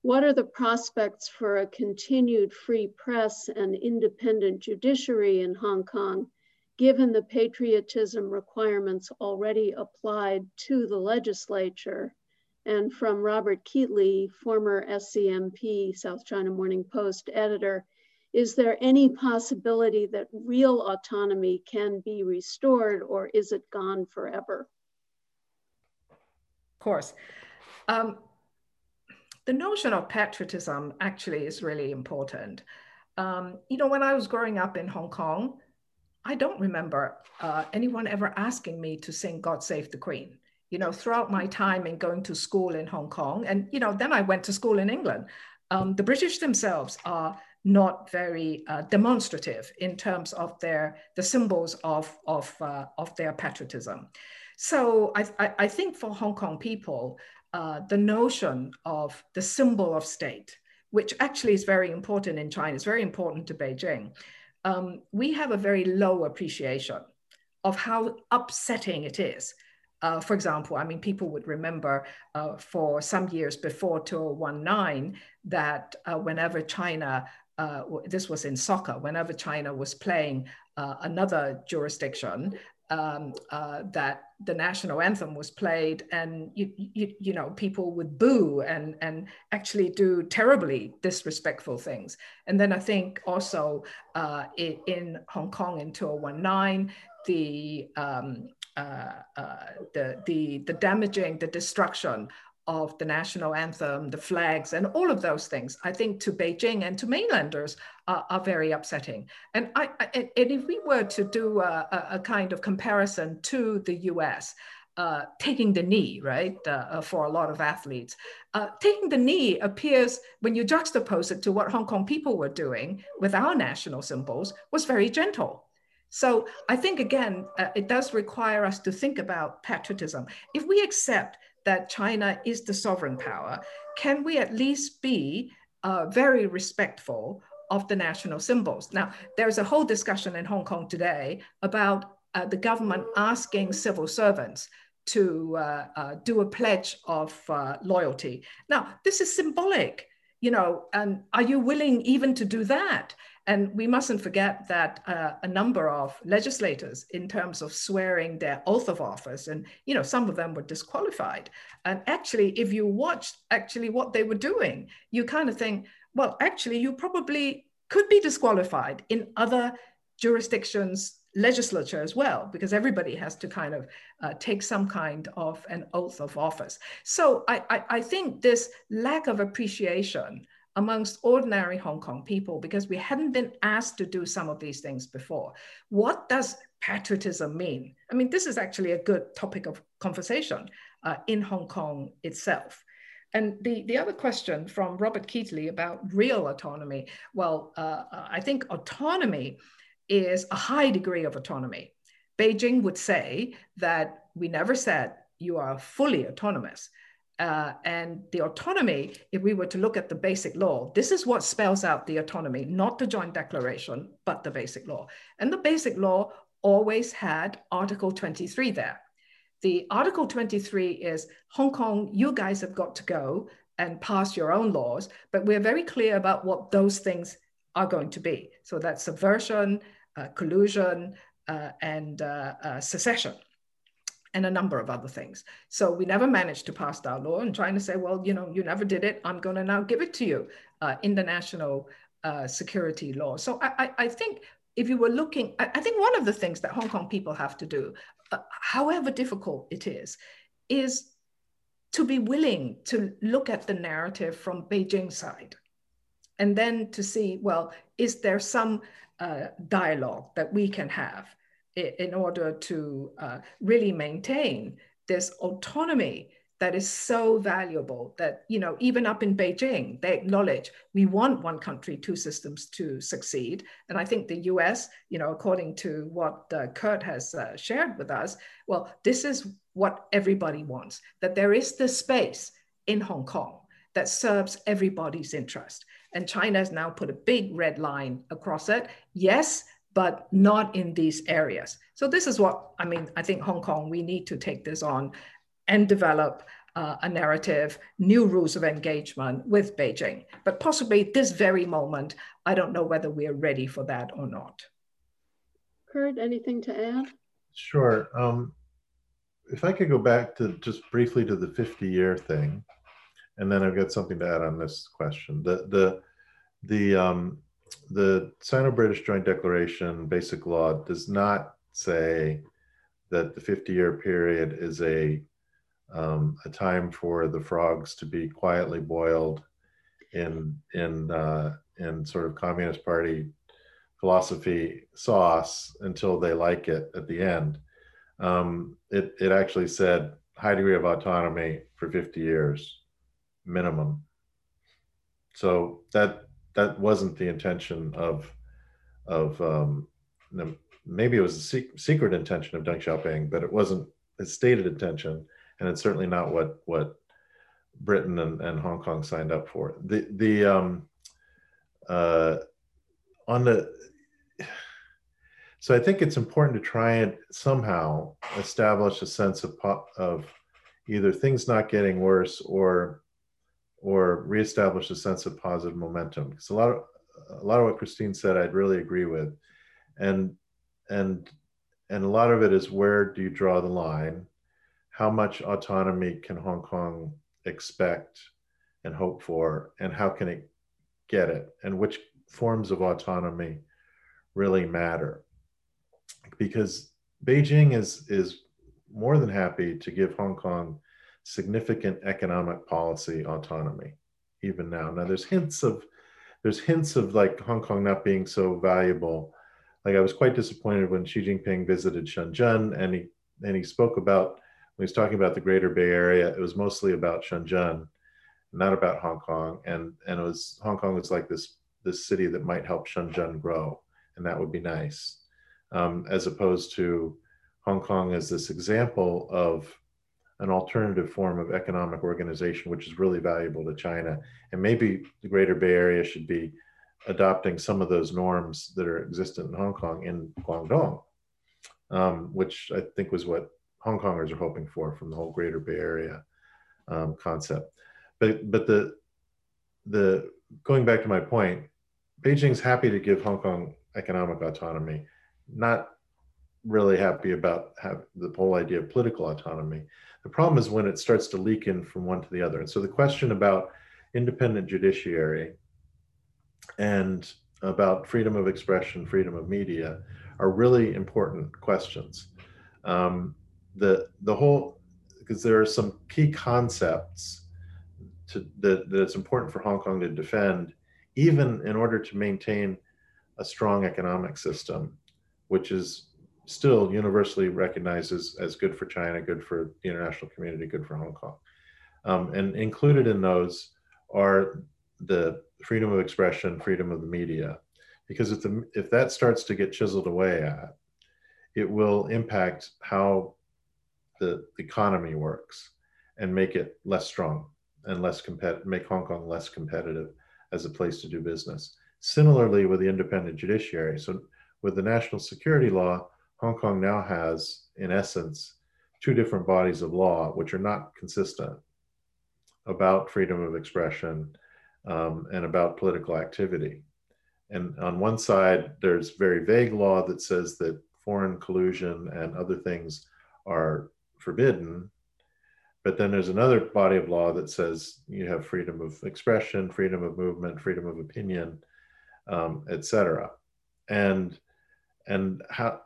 What are the prospects for a continued free press and independent judiciary in Hong Kong, given the patriotism requirements already applied to the legislature? And from Robert Keatley, former SCMP, South China Morning Post editor, is there any possibility that real autonomy can be restored or is it gone forever? Of course. Um, the notion of patriotism actually is really important. Um, you know, when I was growing up in Hong Kong, I don't remember uh, anyone ever asking me to sing God Save the Queen. You know, throughout my time in going to school in Hong Kong, and, you know, then I went to school in England. Um, the British themselves are not very uh, demonstrative in terms of their the symbols of of uh, of their patriotism. So I, I, I think for Hong Kong people, uh, the notion of the symbol of state, which actually is very important in China, is very important to Beijing. Um, we have a very low appreciation of how upsetting it is uh, for example, I mean, people would remember uh, for some years before 2019 that uh, whenever China uh, this was in soccer, whenever China was playing another jurisdiction, um, uh, that the national anthem was played and you, you, you, know people would boo and, and actually do terribly disrespectful things. And then i think also uh, in, hong kong in 2019 the um, uh, uh, the, the, the damaging, the destruction of the national anthem, the flags, and all of those things, I think to Beijing and to mainlanders are, are very upsetting. And, I, I, and if we were to do a, a, kind of comparison to the US, uh, taking the knee, right, uh, uh, for a lot of athletes. Uh, taking the knee appears, when you juxtapose it to what Hong Kong people were doing with our national symbols, was very gentle. So I think, again, uh, it does require us to think about patriotism. If we accept that China is the sovereign power, can we at least be uh, very respectful of the national symbols? Now, there's a whole discussion in Hong Kong today about uh, the government asking civil servants to uh, uh do a pledge of uh, loyalty. Now, this is symbolic, you know, and are you willing even to do that? And we mustn't forget that uh, a number of legislators, in terms of swearing their oath of office, and you know, some of them were disqualified. And actually, if you watched actually what they were doing, you kind of think, well, actually, you probably could be disqualified in other jurisdictions legislature as well, because everybody has to kind of uh, take some kind of an oath of office. So I, I, I, think this lack of appreciation amongst ordinary Hong Kong people, because we hadn't been asked to do some of these things before. What does patriotism mean? I mean, this is actually a good topic of conversation uh, in Hong Kong itself. And the, the other question from Robert Keatley about real autonomy, well, uh, I think autonomy is a high degree of autonomy. Beijing would say that we never said you are fully autonomous. Uh, and the autonomy, if we were to look at the basic law, this is what spells out the autonomy, not the joint declaration, but the basic law. And the basic law always had Article 23 there. The Article 23 is Hong Kong, you guys have got to go and pass your own laws, but we're very clear about what those things are going to be. So that's subversion, uh, collusion, uh, and uh, secession and a number of other things. So we never managed to pass our law and trying to say, well, you know, you never did it. I'm going to now give it to you uh, international uh, security law. So I, I, I, think if you were looking, I, I, think one of the things that Hong Kong people have to do, uh, however difficult it is, is to be willing to look at the narrative from Beijing side and then to see, well, is there some uh, dialogue that we can have in order to uh, really maintain this autonomy that is so valuable that you know even up in beijing they acknowledge we want one country two systems to succeed. And i think the us you know according to what uh, kurt has uh, shared with us well this is what everybody wants that there is the space in hong kong that serves everybody's interest. And china has now put a big red line across it. Yes but not in these areas. So this is what I mean. I think Hong Kong, we need to take this on and develop uh, a narrative, new rules of engagement with Beijing. But possibly this very moment, I don't know whether we are ready for that or not. Kurt, anything to add? Sure. Um, if I could go back to just briefly to the 50 year thing, and then I've got something to add on this question. The, the, the, um, the Sino-British Joint Declaration Basic Law does not say that the 50-year period is a um, a time for the frogs to be quietly boiled in in uh, in sort of Communist Party philosophy sauce until they like it at the end. Um, it it actually said high degree of autonomy for 50 years minimum. So that that wasn't the intention of of um, maybe it was a secret intention of Deng Xiaoping, but it wasn't his stated intention, and it's certainly not what what Britain and, and Hong Kong signed up for. The the um, uh, on the so I think it's important to try and somehow establish a sense of of either things not getting worse or or reestablish a sense of positive momentum. Because a lot of a lot of what Christine said, I'd really agree with, and and and a lot of it is where do you draw the line? How much autonomy can Hong Kong expect and hope for, and how can it get it, and which forms of autonomy really matter? Because Beijing is is more than happy to give Hong Kong significant economic policy autonomy even now. Now there's hints of there's hints of like Hong Kong not being so valuable. Like I was quite disappointed when Xi Jinping visited Shenzhen and he and he spoke about when he was talking about the Greater Bay Area. It was mostly about Shenzhen, not about Hong Kong. And and it was Hong Kong was like this this city that might help Shenzhen grow, and that would be nice, um, as opposed to Hong Kong as this example of an alternative form of economic organization, which is really valuable to China. And maybe the Greater Bay Area should be adopting some of those norms that are existent in Hong Kong in Guangdong, um, which I think was what Hong Kongers are hoping for from the whole Greater Bay Area um, concept. But but the the going back to my point, Beijing's happy to give Hong Kong economic autonomy, not really happy about the whole idea of political autonomy. The problem is when it starts to leak in from one to the other. And so the question about independent judiciary and about freedom of expression, freedom of media are really important questions. Um, the the whole because there are some key concepts to, that, that it's important for Hong Kong to defend, even in order to maintain a strong economic system, which is still universally recognized as, as good for China, good for the international community, good for Hong Kong. Um, and included in those are the freedom of expression, freedom of the media, because if the if that starts to get chiseled away at, it will impact how the economy works and make it less strong and less competitive, make Hong Kong less competitive as a place to do business. Similarly, with the independent judiciary. So, with the national security law, Hong Kong now has, in essence, two different bodies of law which are not consistent about freedom of expression um, and about political activity. And on one side, there's very vague law that says that foreign collusion and other things are forbidden. But then there's another body of law that says you have freedom of expression, freedom of movement, freedom of opinion, um, etc. And and how,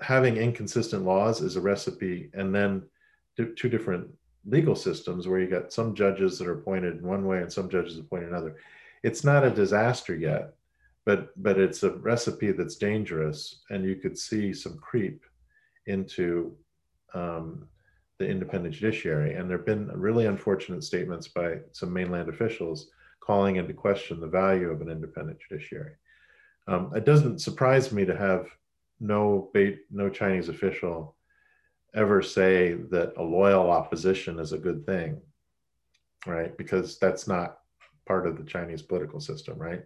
having inconsistent laws is a recipe, and then two different legal systems where you got some judges that are appointed in one way and some judges appointed another. It's not a disaster yet, but but it's a recipe that's dangerous, and you could see some creep into um, the independent judiciary. And there have been really unfortunate statements by some mainland officials calling into question the value of an independent judiciary. Um, it doesn't surprise me to have no no Chinese official ever say that a loyal opposition is a good thing, right? Because that's not part of the Chinese political system, right?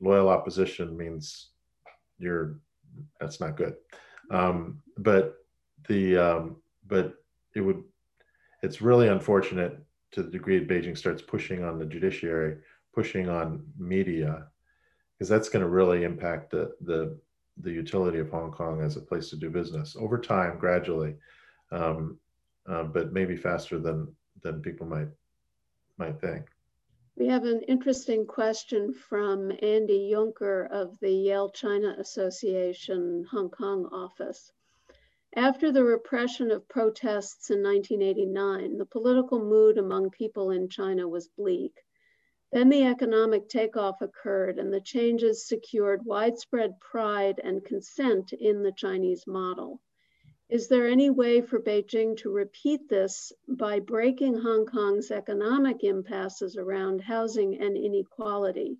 Loyal opposition means you're that's not good. Um, but the um, but it would it's really unfortunate to the degree that Beijing starts pushing on the judiciary, pushing on media, because that's going to really impact the the the utility of Hong Kong as a place to do business over time, gradually, um, uh, but maybe faster than than people might might think. We have an interesting question from Andy Junker of the Yale China Association Hong Kong office. After the repression of protests in 1989, the political mood among people in China was bleak. Then the economic takeoff occurred and the changes secured widespread pride and consent in the Chinese model. Is there any way for Beijing to repeat this by breaking Hong Kong's economic impasses around housing and inequality?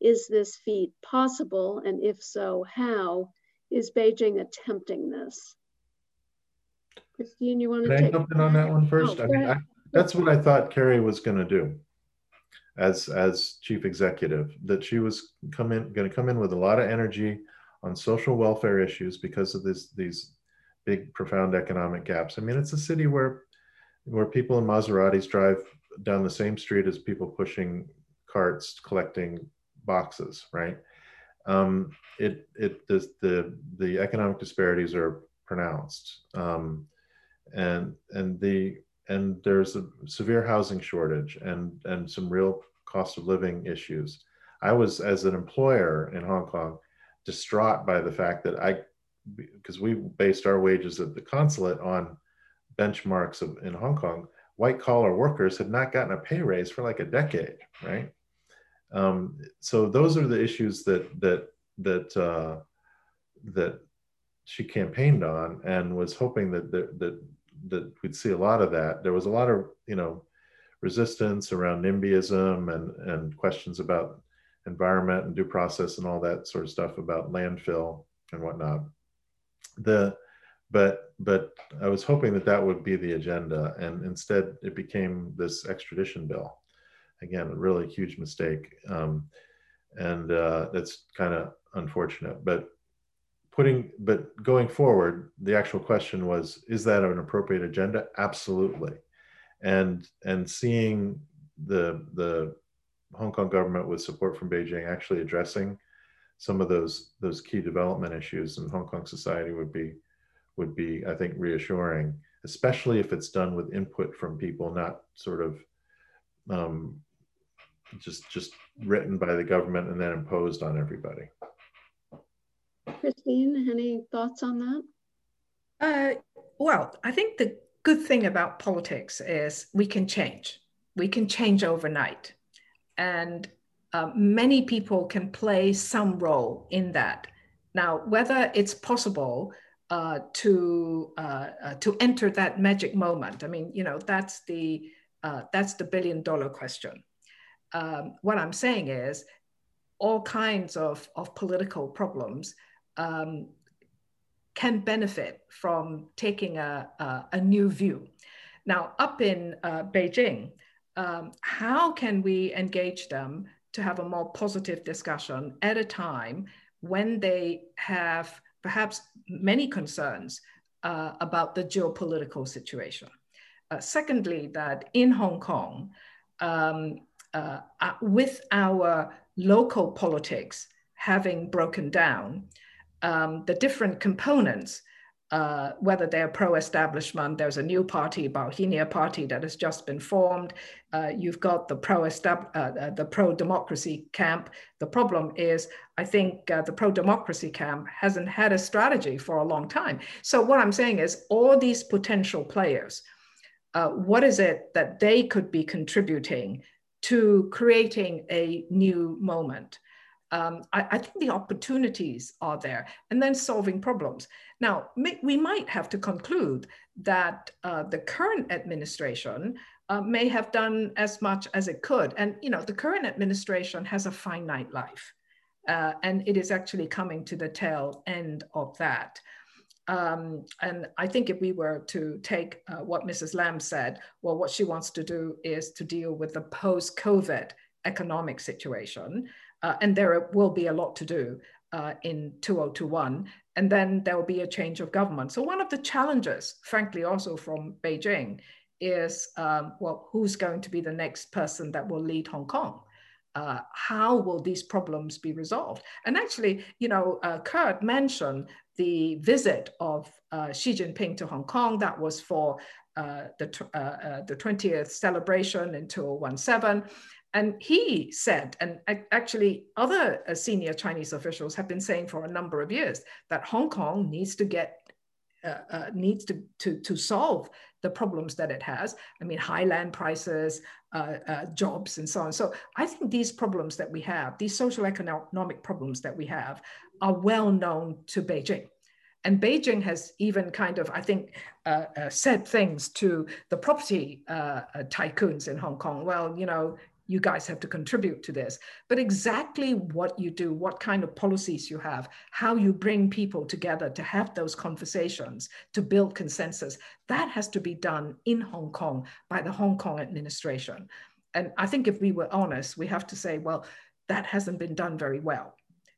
Is this feat possible? And if so, how? Is Beijing attempting this? Christine, you want to Can take I jump in on that one first? Oh, I mean, I, that's what I thought Carrie was going to do as as chief executive. That she was come in going to come in with a lot of energy on social welfare issues because of this these big profound economic gaps. I mean, it's a city where where people in Maseratis drive down the same street as people pushing carts collecting boxes, right? Um, it it the the the economic disparities are pronounced. Um, and and the and there's a severe housing shortage and and some real cost of living issues. I was as an employer in Hong Kong distraught by the fact that I because we based our wages at the consulate on benchmarks of in Hong Kong, white collar workers had not gotten a pay raise for like a decade, right? Um, so those are the issues that that that uh, that she campaigned on and was hoping that that, that that we'd see a lot of that. There was a lot of you know resistance around NIMBYism and and questions about environment and due process and all that sort of stuff about landfill and whatnot. The but but I was hoping that that would be the agenda, and instead it became this extradition bill. Again, a really huge mistake, um, and uh, that's kind of unfortunate. But putting but going forward the actual question was is that an appropriate agenda absolutely and and seeing the the hong kong government with support from beijing actually addressing some of those those key development issues in Hong Kong society would be would be I think reassuring, especially if it's done with input from people, not sort of um, just just written by the government and then imposed on everybody. Christine, any thoughts on that? Uh, well, I think the good thing about politics is we can change. We can change overnight. And uh, many people can play some role in that. Now, whether it's possible uh, to uh, uh to enter that magic moment, I mean, you know, that's the uh, that's the billion dollar question. Um, what I'm saying is, all kinds of, of political problems um, can benefit from taking a, a, a, new view. Now, up in uh, Beijing, um, how can we engage them to have a more positive discussion at a time when they have perhaps many concerns uh, about the geopolitical situation? Uh, secondly, that in Hong Kong, um, uh, uh with our local politics having broken down, um, the different components, uh, whether they're pro-establishment, there's a new party, Bauhinia Party, that has just been formed. Uh, you've got the pro uh, uh, the pro-democracy camp. The problem is, I think uh, the pro-democracy camp hasn't had a strategy for a long time. So what I'm saying is, all these potential players, uh, what is it that they could be contributing to creating a new moment? Um, I, I, think the opportunities are there and then solving problems. Now, may, we might have to conclude that uh, the current administration uh, may have done as much as it could. And, you know, the current administration has a finite life uh, and it is actually coming to the tail end of that. Um, and I think if we were to take uh, what Mrs. Lam said, well, what she wants to do is to deal with the post-COVID economic situation. Uh, and there will be a lot to do uh, in 2021. And then there will be a change of government. So one of the challenges, frankly, also from Beijing is, um, well, who's going to be the next person that will lead Hong Kong? Uh, how will these problems be resolved? And actually, you know, uh, Kurt mentioned the visit of uh, Xi Jinping to Hong Kong. That was for uh, the, uh, uh, the 20th celebration in 2017. And he said, and actually other uh, senior Chinese officials have been saying for a number of years that Hong Kong needs to get uh, uh, needs to, to, to solve the problems that it has. I mean, high land prices, uh, uh, jobs, and so on. So I think these problems that we have, these social economic problems that we have, are well known to Beijing. And Beijing has even kind of, I think, uh, said things to the property tycoons in Hong Kong. Well, you know, you guys have to contribute to this. But exactly what you do, what kind of policies you have, how you bring people together to have those conversations, to build consensus, that has to be done in Hong Kong by the Hong Kong administration. And I think if we were honest, we have to say, well, that hasn't been done very well.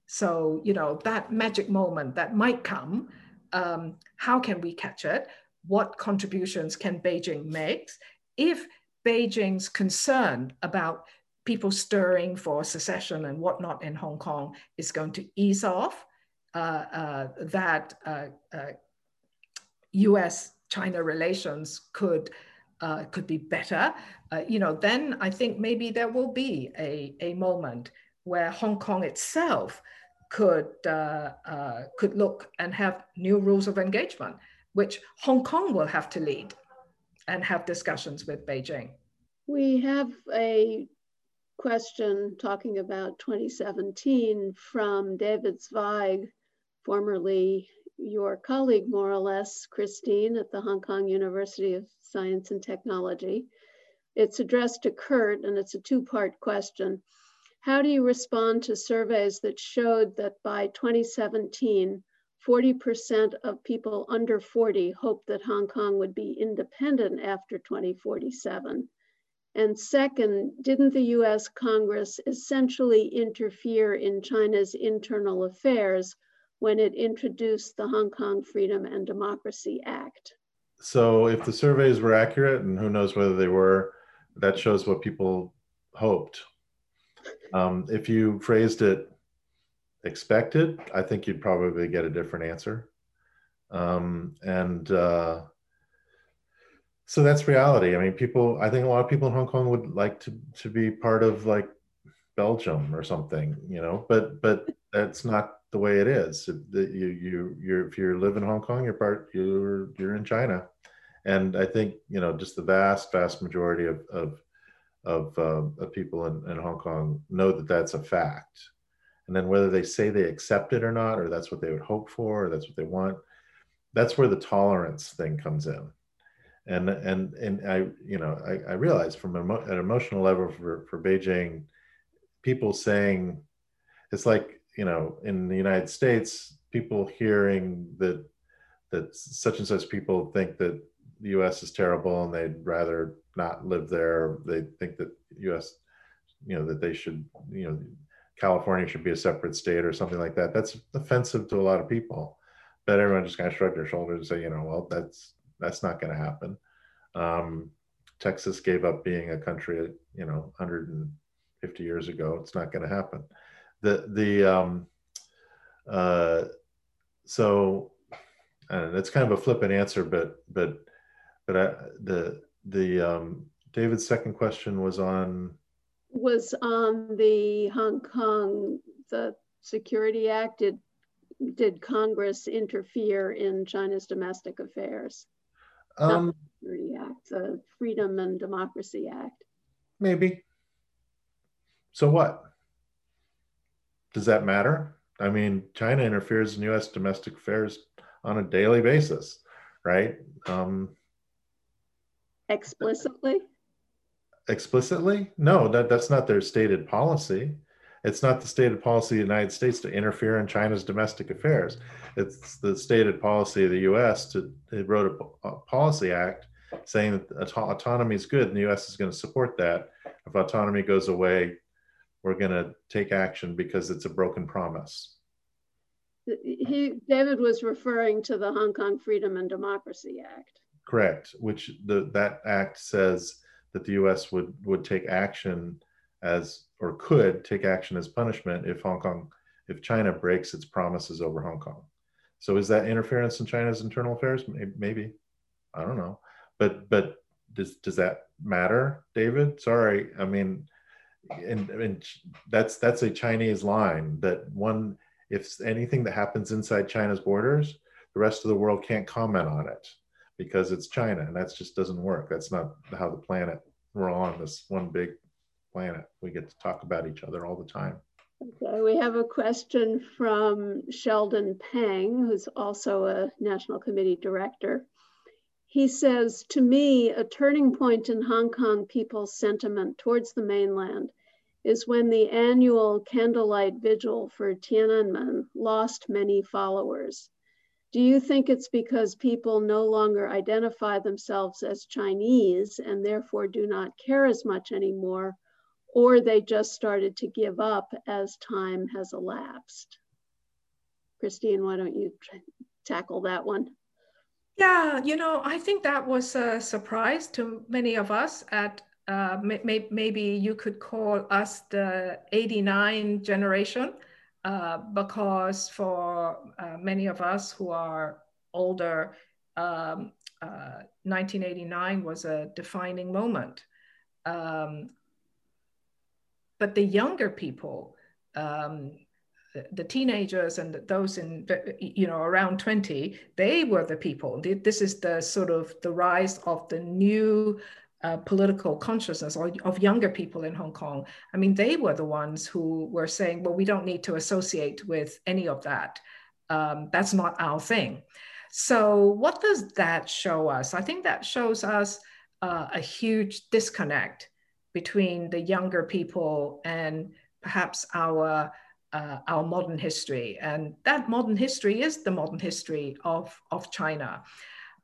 So, you know, that magic moment that might come, um, how can we catch it? What contributions can Beijing make? If Beijing's concern about people stirring for secession and whatnot in Hong Kong is going to ease off, uh, uh, that U.S. Uh, uh, China relations could uh, could be better, you know, then I think maybe there will be a, a moment where Hong Kong itself could could look and have new rules of engagement, which Hong Kong will have to lead and have discussions with Beijing. We have a question talking about 2017 from David Zweig, formerly your colleague, more or less, Christine, at the Hong Kong University of Science and Technology. It's addressed to Kurt, and it's a two-part question. How do you respond to surveys that showed that by 2017, 40% of people under 40 hoped that Hong Kong would be independent after 2047. And second, didn't the US Congress essentially interfere in China's internal affairs when it introduced the Hong Kong Freedom and Democracy Act? So, if the surveys were accurate, and who knows whether they were, that shows what people hoped. Um, if you phrased it expected, I think you'd probably get a different answer. Um, and uh, so that's reality. I mean, people. I think a lot of people in Hong Kong would like to to be part of like Belgium or something, you know. But but that's not the way it is. That you you you if you live in Hong Kong, you're part you're you're in China, and I think you know just the vast vast majority of of of, uh, of people in, in Hong Kong know that that's a fact. And then whether they say they accept it or not, or that's what they would hope for, or that's what they want, that's where the tolerance thing comes in and and and I you know I, I realize from emo- an emotional level for for Beijing, people saying it's like you know in the United States, people hearing that that such and such people think that the U.S. is terrible and they'd rather not live there. They think that U.S. you know that they should you know California should be a separate state or something like that. That's offensive to a lot of people. But everyone just kind of shrugged their shoulders and say, you know, well, that's that's not going to happen. Um, Texas gave up being a country, you know, 150 years ago. It's not going to happen. The the um, uh, so it's kind of a flippant answer, but but but I, the the um, David's second question was on was on the Hong Kong the Security Act. Did did Congress interfere in China's domestic affairs? Um, Security Act, the Freedom and Democracy Act. Maybe. So what? Does that matter? I mean, China interferes in U.S. domestic affairs on a daily basis, right? Um, explicitly. Explicitly? No, that, that's not their stated policy. It's not the stated policy of the United States to interfere in China's domestic affairs. It's the stated policy of the U.S. to they wrote a, a policy act saying that autonomy is good, and the U.S. is going to support that. If autonomy goes away, we're going to take action because it's a broken promise. He, David was referring to the Hong Kong Freedom and Democracy Act. Correct, which the, that act says that the U.S. would would take action as or could take action as punishment if Hong Kong, if China breaks its promises over Hong Kong. So is that interference in China's internal affairs? Maybe, I don't know, but but does does that matter, David? Sorry, I mean, and, and that's that's a Chinese line that one if anything that happens inside China's borders, the rest of the world can't comment on it because it's China, and that just doesn't work. That's not how the planet we're on. This one big planet. We get to talk about each other all the time. Okay, we have a question from Sheldon Pang, who's also a National Committee director. He says, To me, a turning point in Hong Kong people's sentiment towards the mainland is when the annual candlelight vigil for Tiananmen lost many followers. Do you think it's because people no longer identify themselves as Chinese and therefore do not care as much anymore? or they just started to give up as time has elapsed. Christine, why don't you tackle that one? Yeah, you know, I think that was a surprise to many of us at uh, may, maybe you could call us the 89 generation uh, because for uh, many of us who are older, um, 1989 uh, was a defining moment. Um, but the younger people, um, the teenagers and those in you know around 20 they were the people this is the sort of the rise of the new uh, political consciousness of younger people in hong kong i mean they were the ones who were saying well we don't need to associate with any of that um, that's not our thing so what does that show us i think that shows us uh, a huge disconnect between the younger people and perhaps our uh, our modern history. And that modern history is the modern history of, of China.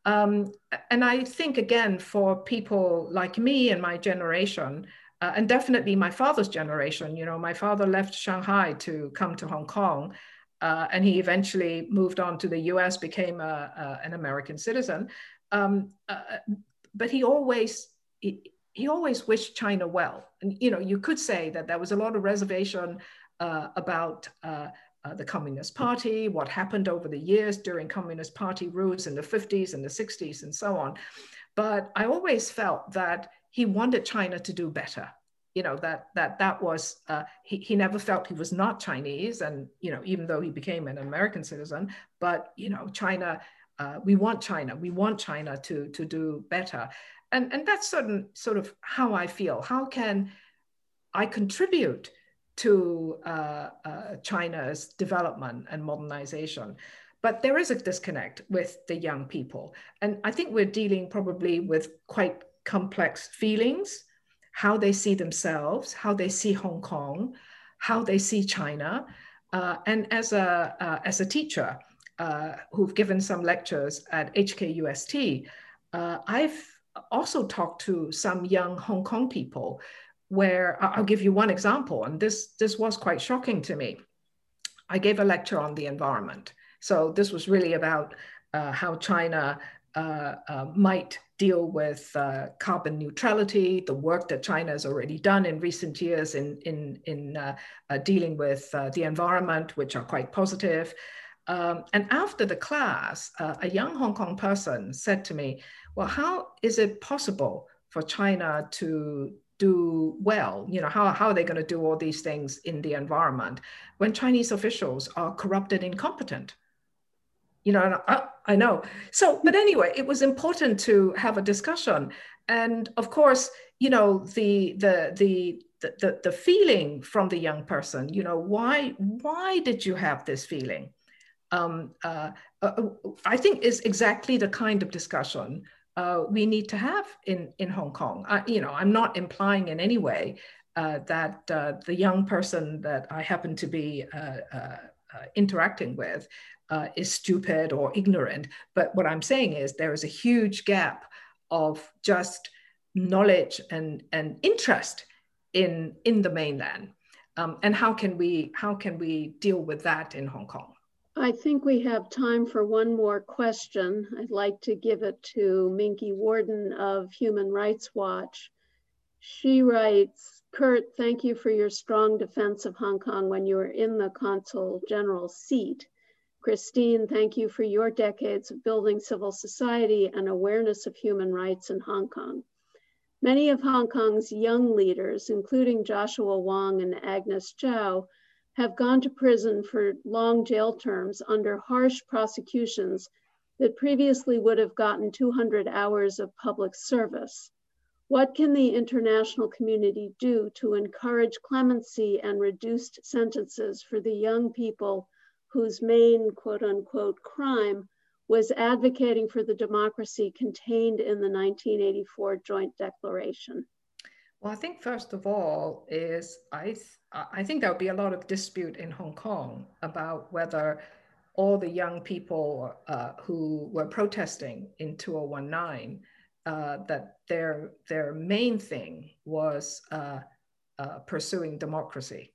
Um, and I think, again, for people like me and my generation, uh, and definitely my father's generation, you know, my father left Shanghai to come to Hong Kong. Uh, and he eventually moved on to the US, became a, a, an American citizen. Um, uh, but he always, he, he always wished China well. And you know, you could say that there was a lot of reservation uh, about uh, the Communist Party, what happened over the years during Communist Party rules in the 50s and the 60s and so on. But I always felt that he wanted China to do better. You know, that that that was uh, he, he never felt he was not Chinese, and you know, even though he became an American citizen, but you know, China, uh, we want China, we want China to to do better, and and that's certain sort of how I feel. How can I contribute to uh, uh, China's development and modernization. But there is a disconnect with the young people. And I think we're dealing probably with quite complex feelings, how they see themselves, how they see Hong Kong, how they see China. Uh, and as a, uh, as a teacher uh, who've given some lectures at HKUST, uh, I've also talked to some young Hong Kong people where I'll give you one example, and this this was quite shocking to me. I gave a lecture on the environment, so this was really about uh, how China uh, uh, might deal with uh, carbon neutrality, the work that China has already done in recent years in in in uh, uh, dealing with the environment, which are quite positive. Um, and after the class, a young Hong Kong person said to me, "Well, how is it possible?" for China to do well you know how, how are they going to do all these things in the environment when chinese officials are corrupted incompetent? You know I, I know. So but anyway it was important to have a discussion. And of course you know the the the the, the feeling from the young person you know why why did you have this feeling? Um, uh, uh, i think is exactly the kind of discussion uh, we need to have in, in Hong Kong. I, you know, I'm not implying in any way uh, that uh, the young person that I happen to be uh, uh, uh, interacting with is stupid or ignorant. But what I'm saying is there is a huge gap of just knowledge and, and interest in, in the mainland. Um, and how can we how can we deal with that in Hong Kong? I think we have time for one more question. I'd like to give it to Minky Worden of Human Rights Watch. She writes, Kurt, thank you for your strong defense of Hong Kong when you were in the Consul General seat. Christine, thank you for your decades of building civil society and awareness of human rights in Hong Kong. Many of Hong Kong's young leaders, including Joshua Wong and Agnes Chow, have gone to prison for long jail terms under harsh prosecutions that previously would have gotten 200 hours of public service. What can the international community do to encourage clemency and reduced sentences for the young people whose main quote unquote crime was advocating for the democracy contained in the 1984 Joint Declaration? Well, I think first of all is I th- I think there will be a lot of dispute in Hong Kong about whether all the young people uh, who were protesting in 2019 uh, that their their main thing was uh, uh, pursuing democracy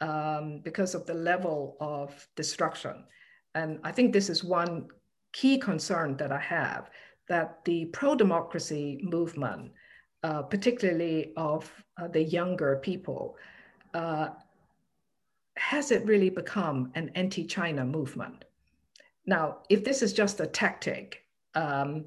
um, because of the level of destruction, and I think this is one key concern that I have that the pro democracy movement uh, particularly of uh, the younger people, uh, has it really become an anti China movement? Now, if this is just a tactic, um,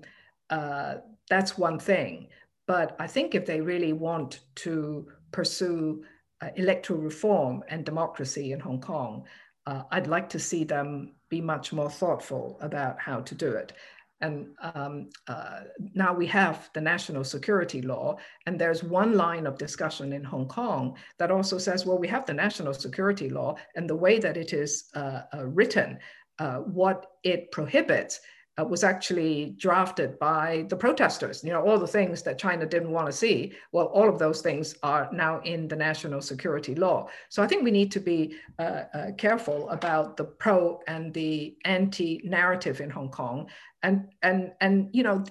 uh, that's one thing. But I think if they really want to pursue uh, electoral reform and democracy in Hong Kong, uh, I'd like to see them be much more thoughtful about how to do it. And um, uh, now we have the national security law, and there's one line of discussion in Hong Kong that also says, well, we have the national security law, and the way that it is uh, uh, written, uh, what it prohibits uh, was actually drafted by the protesters. You know, all the things that China didn't want to see, well, all of those things are now in the national security law. So I think we need to be uh, uh, careful about the pro and the anti narrative in Hong Kong. And, and, and you know,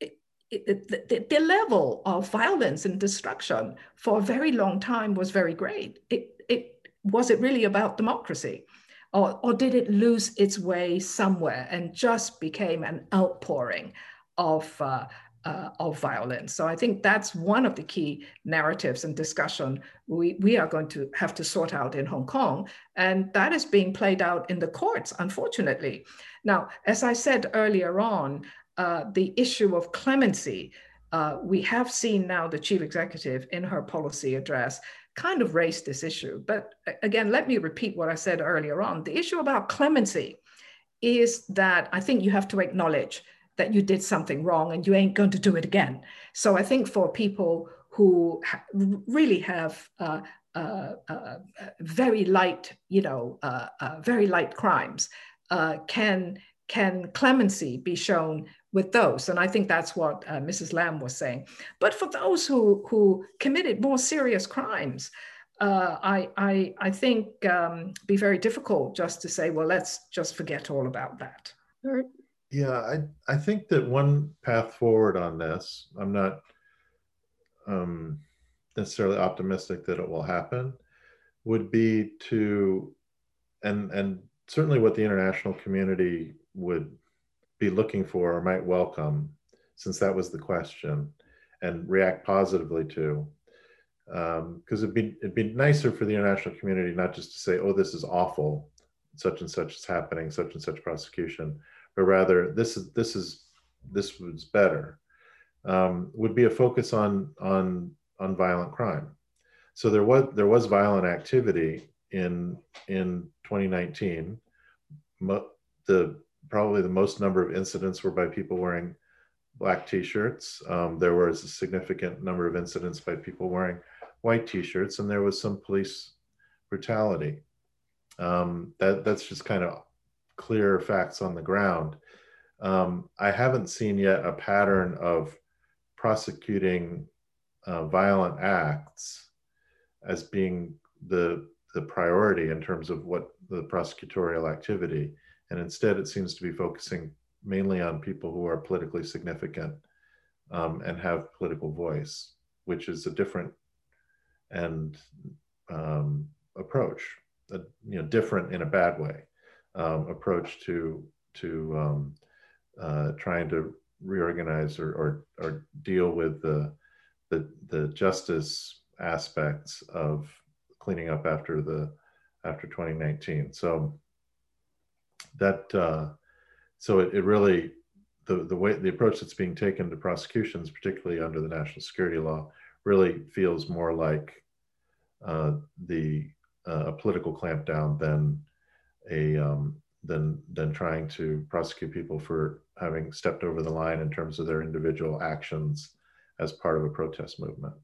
it, it, the, the, level of violence and destruction for a very long time was very great. It, it, was it really about democracy? Or, or did it lose its way somewhere and just became an outpouring of, uh, uh, of violence. So I think that's one of the key narratives and discussion we, we are going to have to sort out in Hong Kong. And that is being played out in the courts, unfortunately. Now, as I said earlier on, uh, the issue of clemency, uh, we have seen now the chief executive in her policy address kind of raise this issue. But again, let me repeat what I said earlier on. The issue about clemency is that I think you have to acknowledge that you did something wrong and you ain't going to do it again. So I think for people who ha- really have uh, uh, uh, very light, you know, uh, uh, very light crimes, uh, can can clemency be shown with those? And I think that's what Mrs. Lam was saying. But for those who who committed more serious crimes, uh, I, I, I think um, be very difficult just to say, well, let's just forget all about that. Yeah, I, I think that one path forward on this, I'm not um, necessarily optimistic that it will happen, would be to, and, and certainly what the international community would be looking for or might welcome, since that was the question, and react positively to, because um, it'd be it'd be nicer for the international community not just to say, "Oh, this is awful, such and such is happening, such and such prosecution," but rather, "This is this is this was better." Um, would be a focus on on on violent crime. So there was there was violent activity in in 2019. Mo- the probably the most number of incidents were by people wearing black t-shirts. Um, there was a significant number of incidents by people wearing white t-shirts, and there was some police brutality. Um, that that's just kind of clear facts on the ground. Um, I haven't seen yet a pattern of prosecuting uh, violent acts as being the the priority in terms of what the prosecutorial activity, and instead it seems to be focusing mainly on people who are politically significant um, and have political voice, which is a different and um, approach, a, you know, different in a bad way um, approach to to um, uh, trying to reorganize or, or, or deal with the, the the justice aspects of cleaning up after the after 2019. So that uh, so it, it really the the way the approach that's being taken to prosecutions, particularly under the national security law, really feels more like uh, the uh, a political clampdown than a um, than than trying to prosecute people for having stepped over the line in terms of their individual actions as part of a protest movement.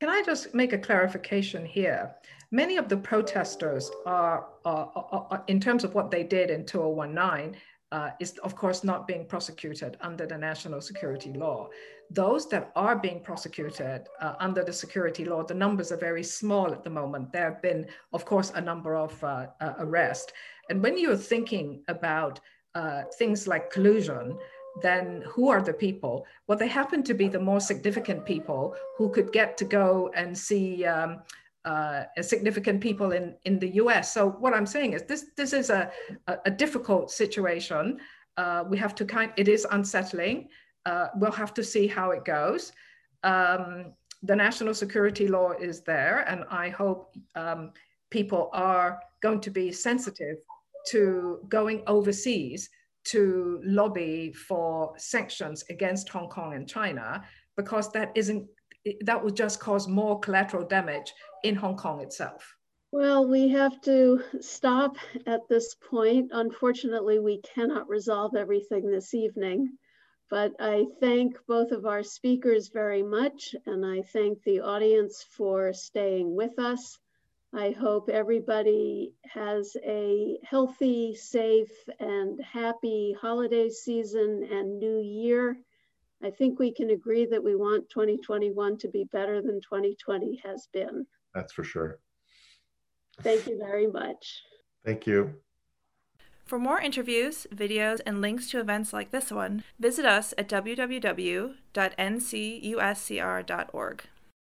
Can I just make a clarification here? Many of the protesters are, are, are, are in terms of what they did in 2019, uh, is of course not being prosecuted under the national security law. Those that are being prosecuted uh, under the security law, the numbers are very small at the moment. There have been, of course, a number of uh, uh arrests. And when you're thinking about uh, things like collusion, then who are the people? Well, they happen to be the more significant people who could get to go and see um, uh, significant people in, in the US. So what I'm saying is this, this is a, a, a difficult situation. Uh, we have to kind, it is unsettling. Uh, we'll have to see how it goes. Um, the national security law is there, and I hope um, people are going to be sensitive to going overseas to lobby for sanctions against Hong Kong and China, because that isn't that would just cause more collateral damage in Hong Kong itself? Well, we have to stop at this point. Unfortunately, we cannot resolve everything this evening, but I thank both of our speakers very much, and I thank the audience for staying with us. I hope everybody has a healthy, safe, and happy holiday season and new year. I think we can agree that we want 2021 to be better than 2020 has been. That's for sure. Thank you very much. Thank you. For more interviews, videos, and links to events like this one, visit us at www.ncuscr.org.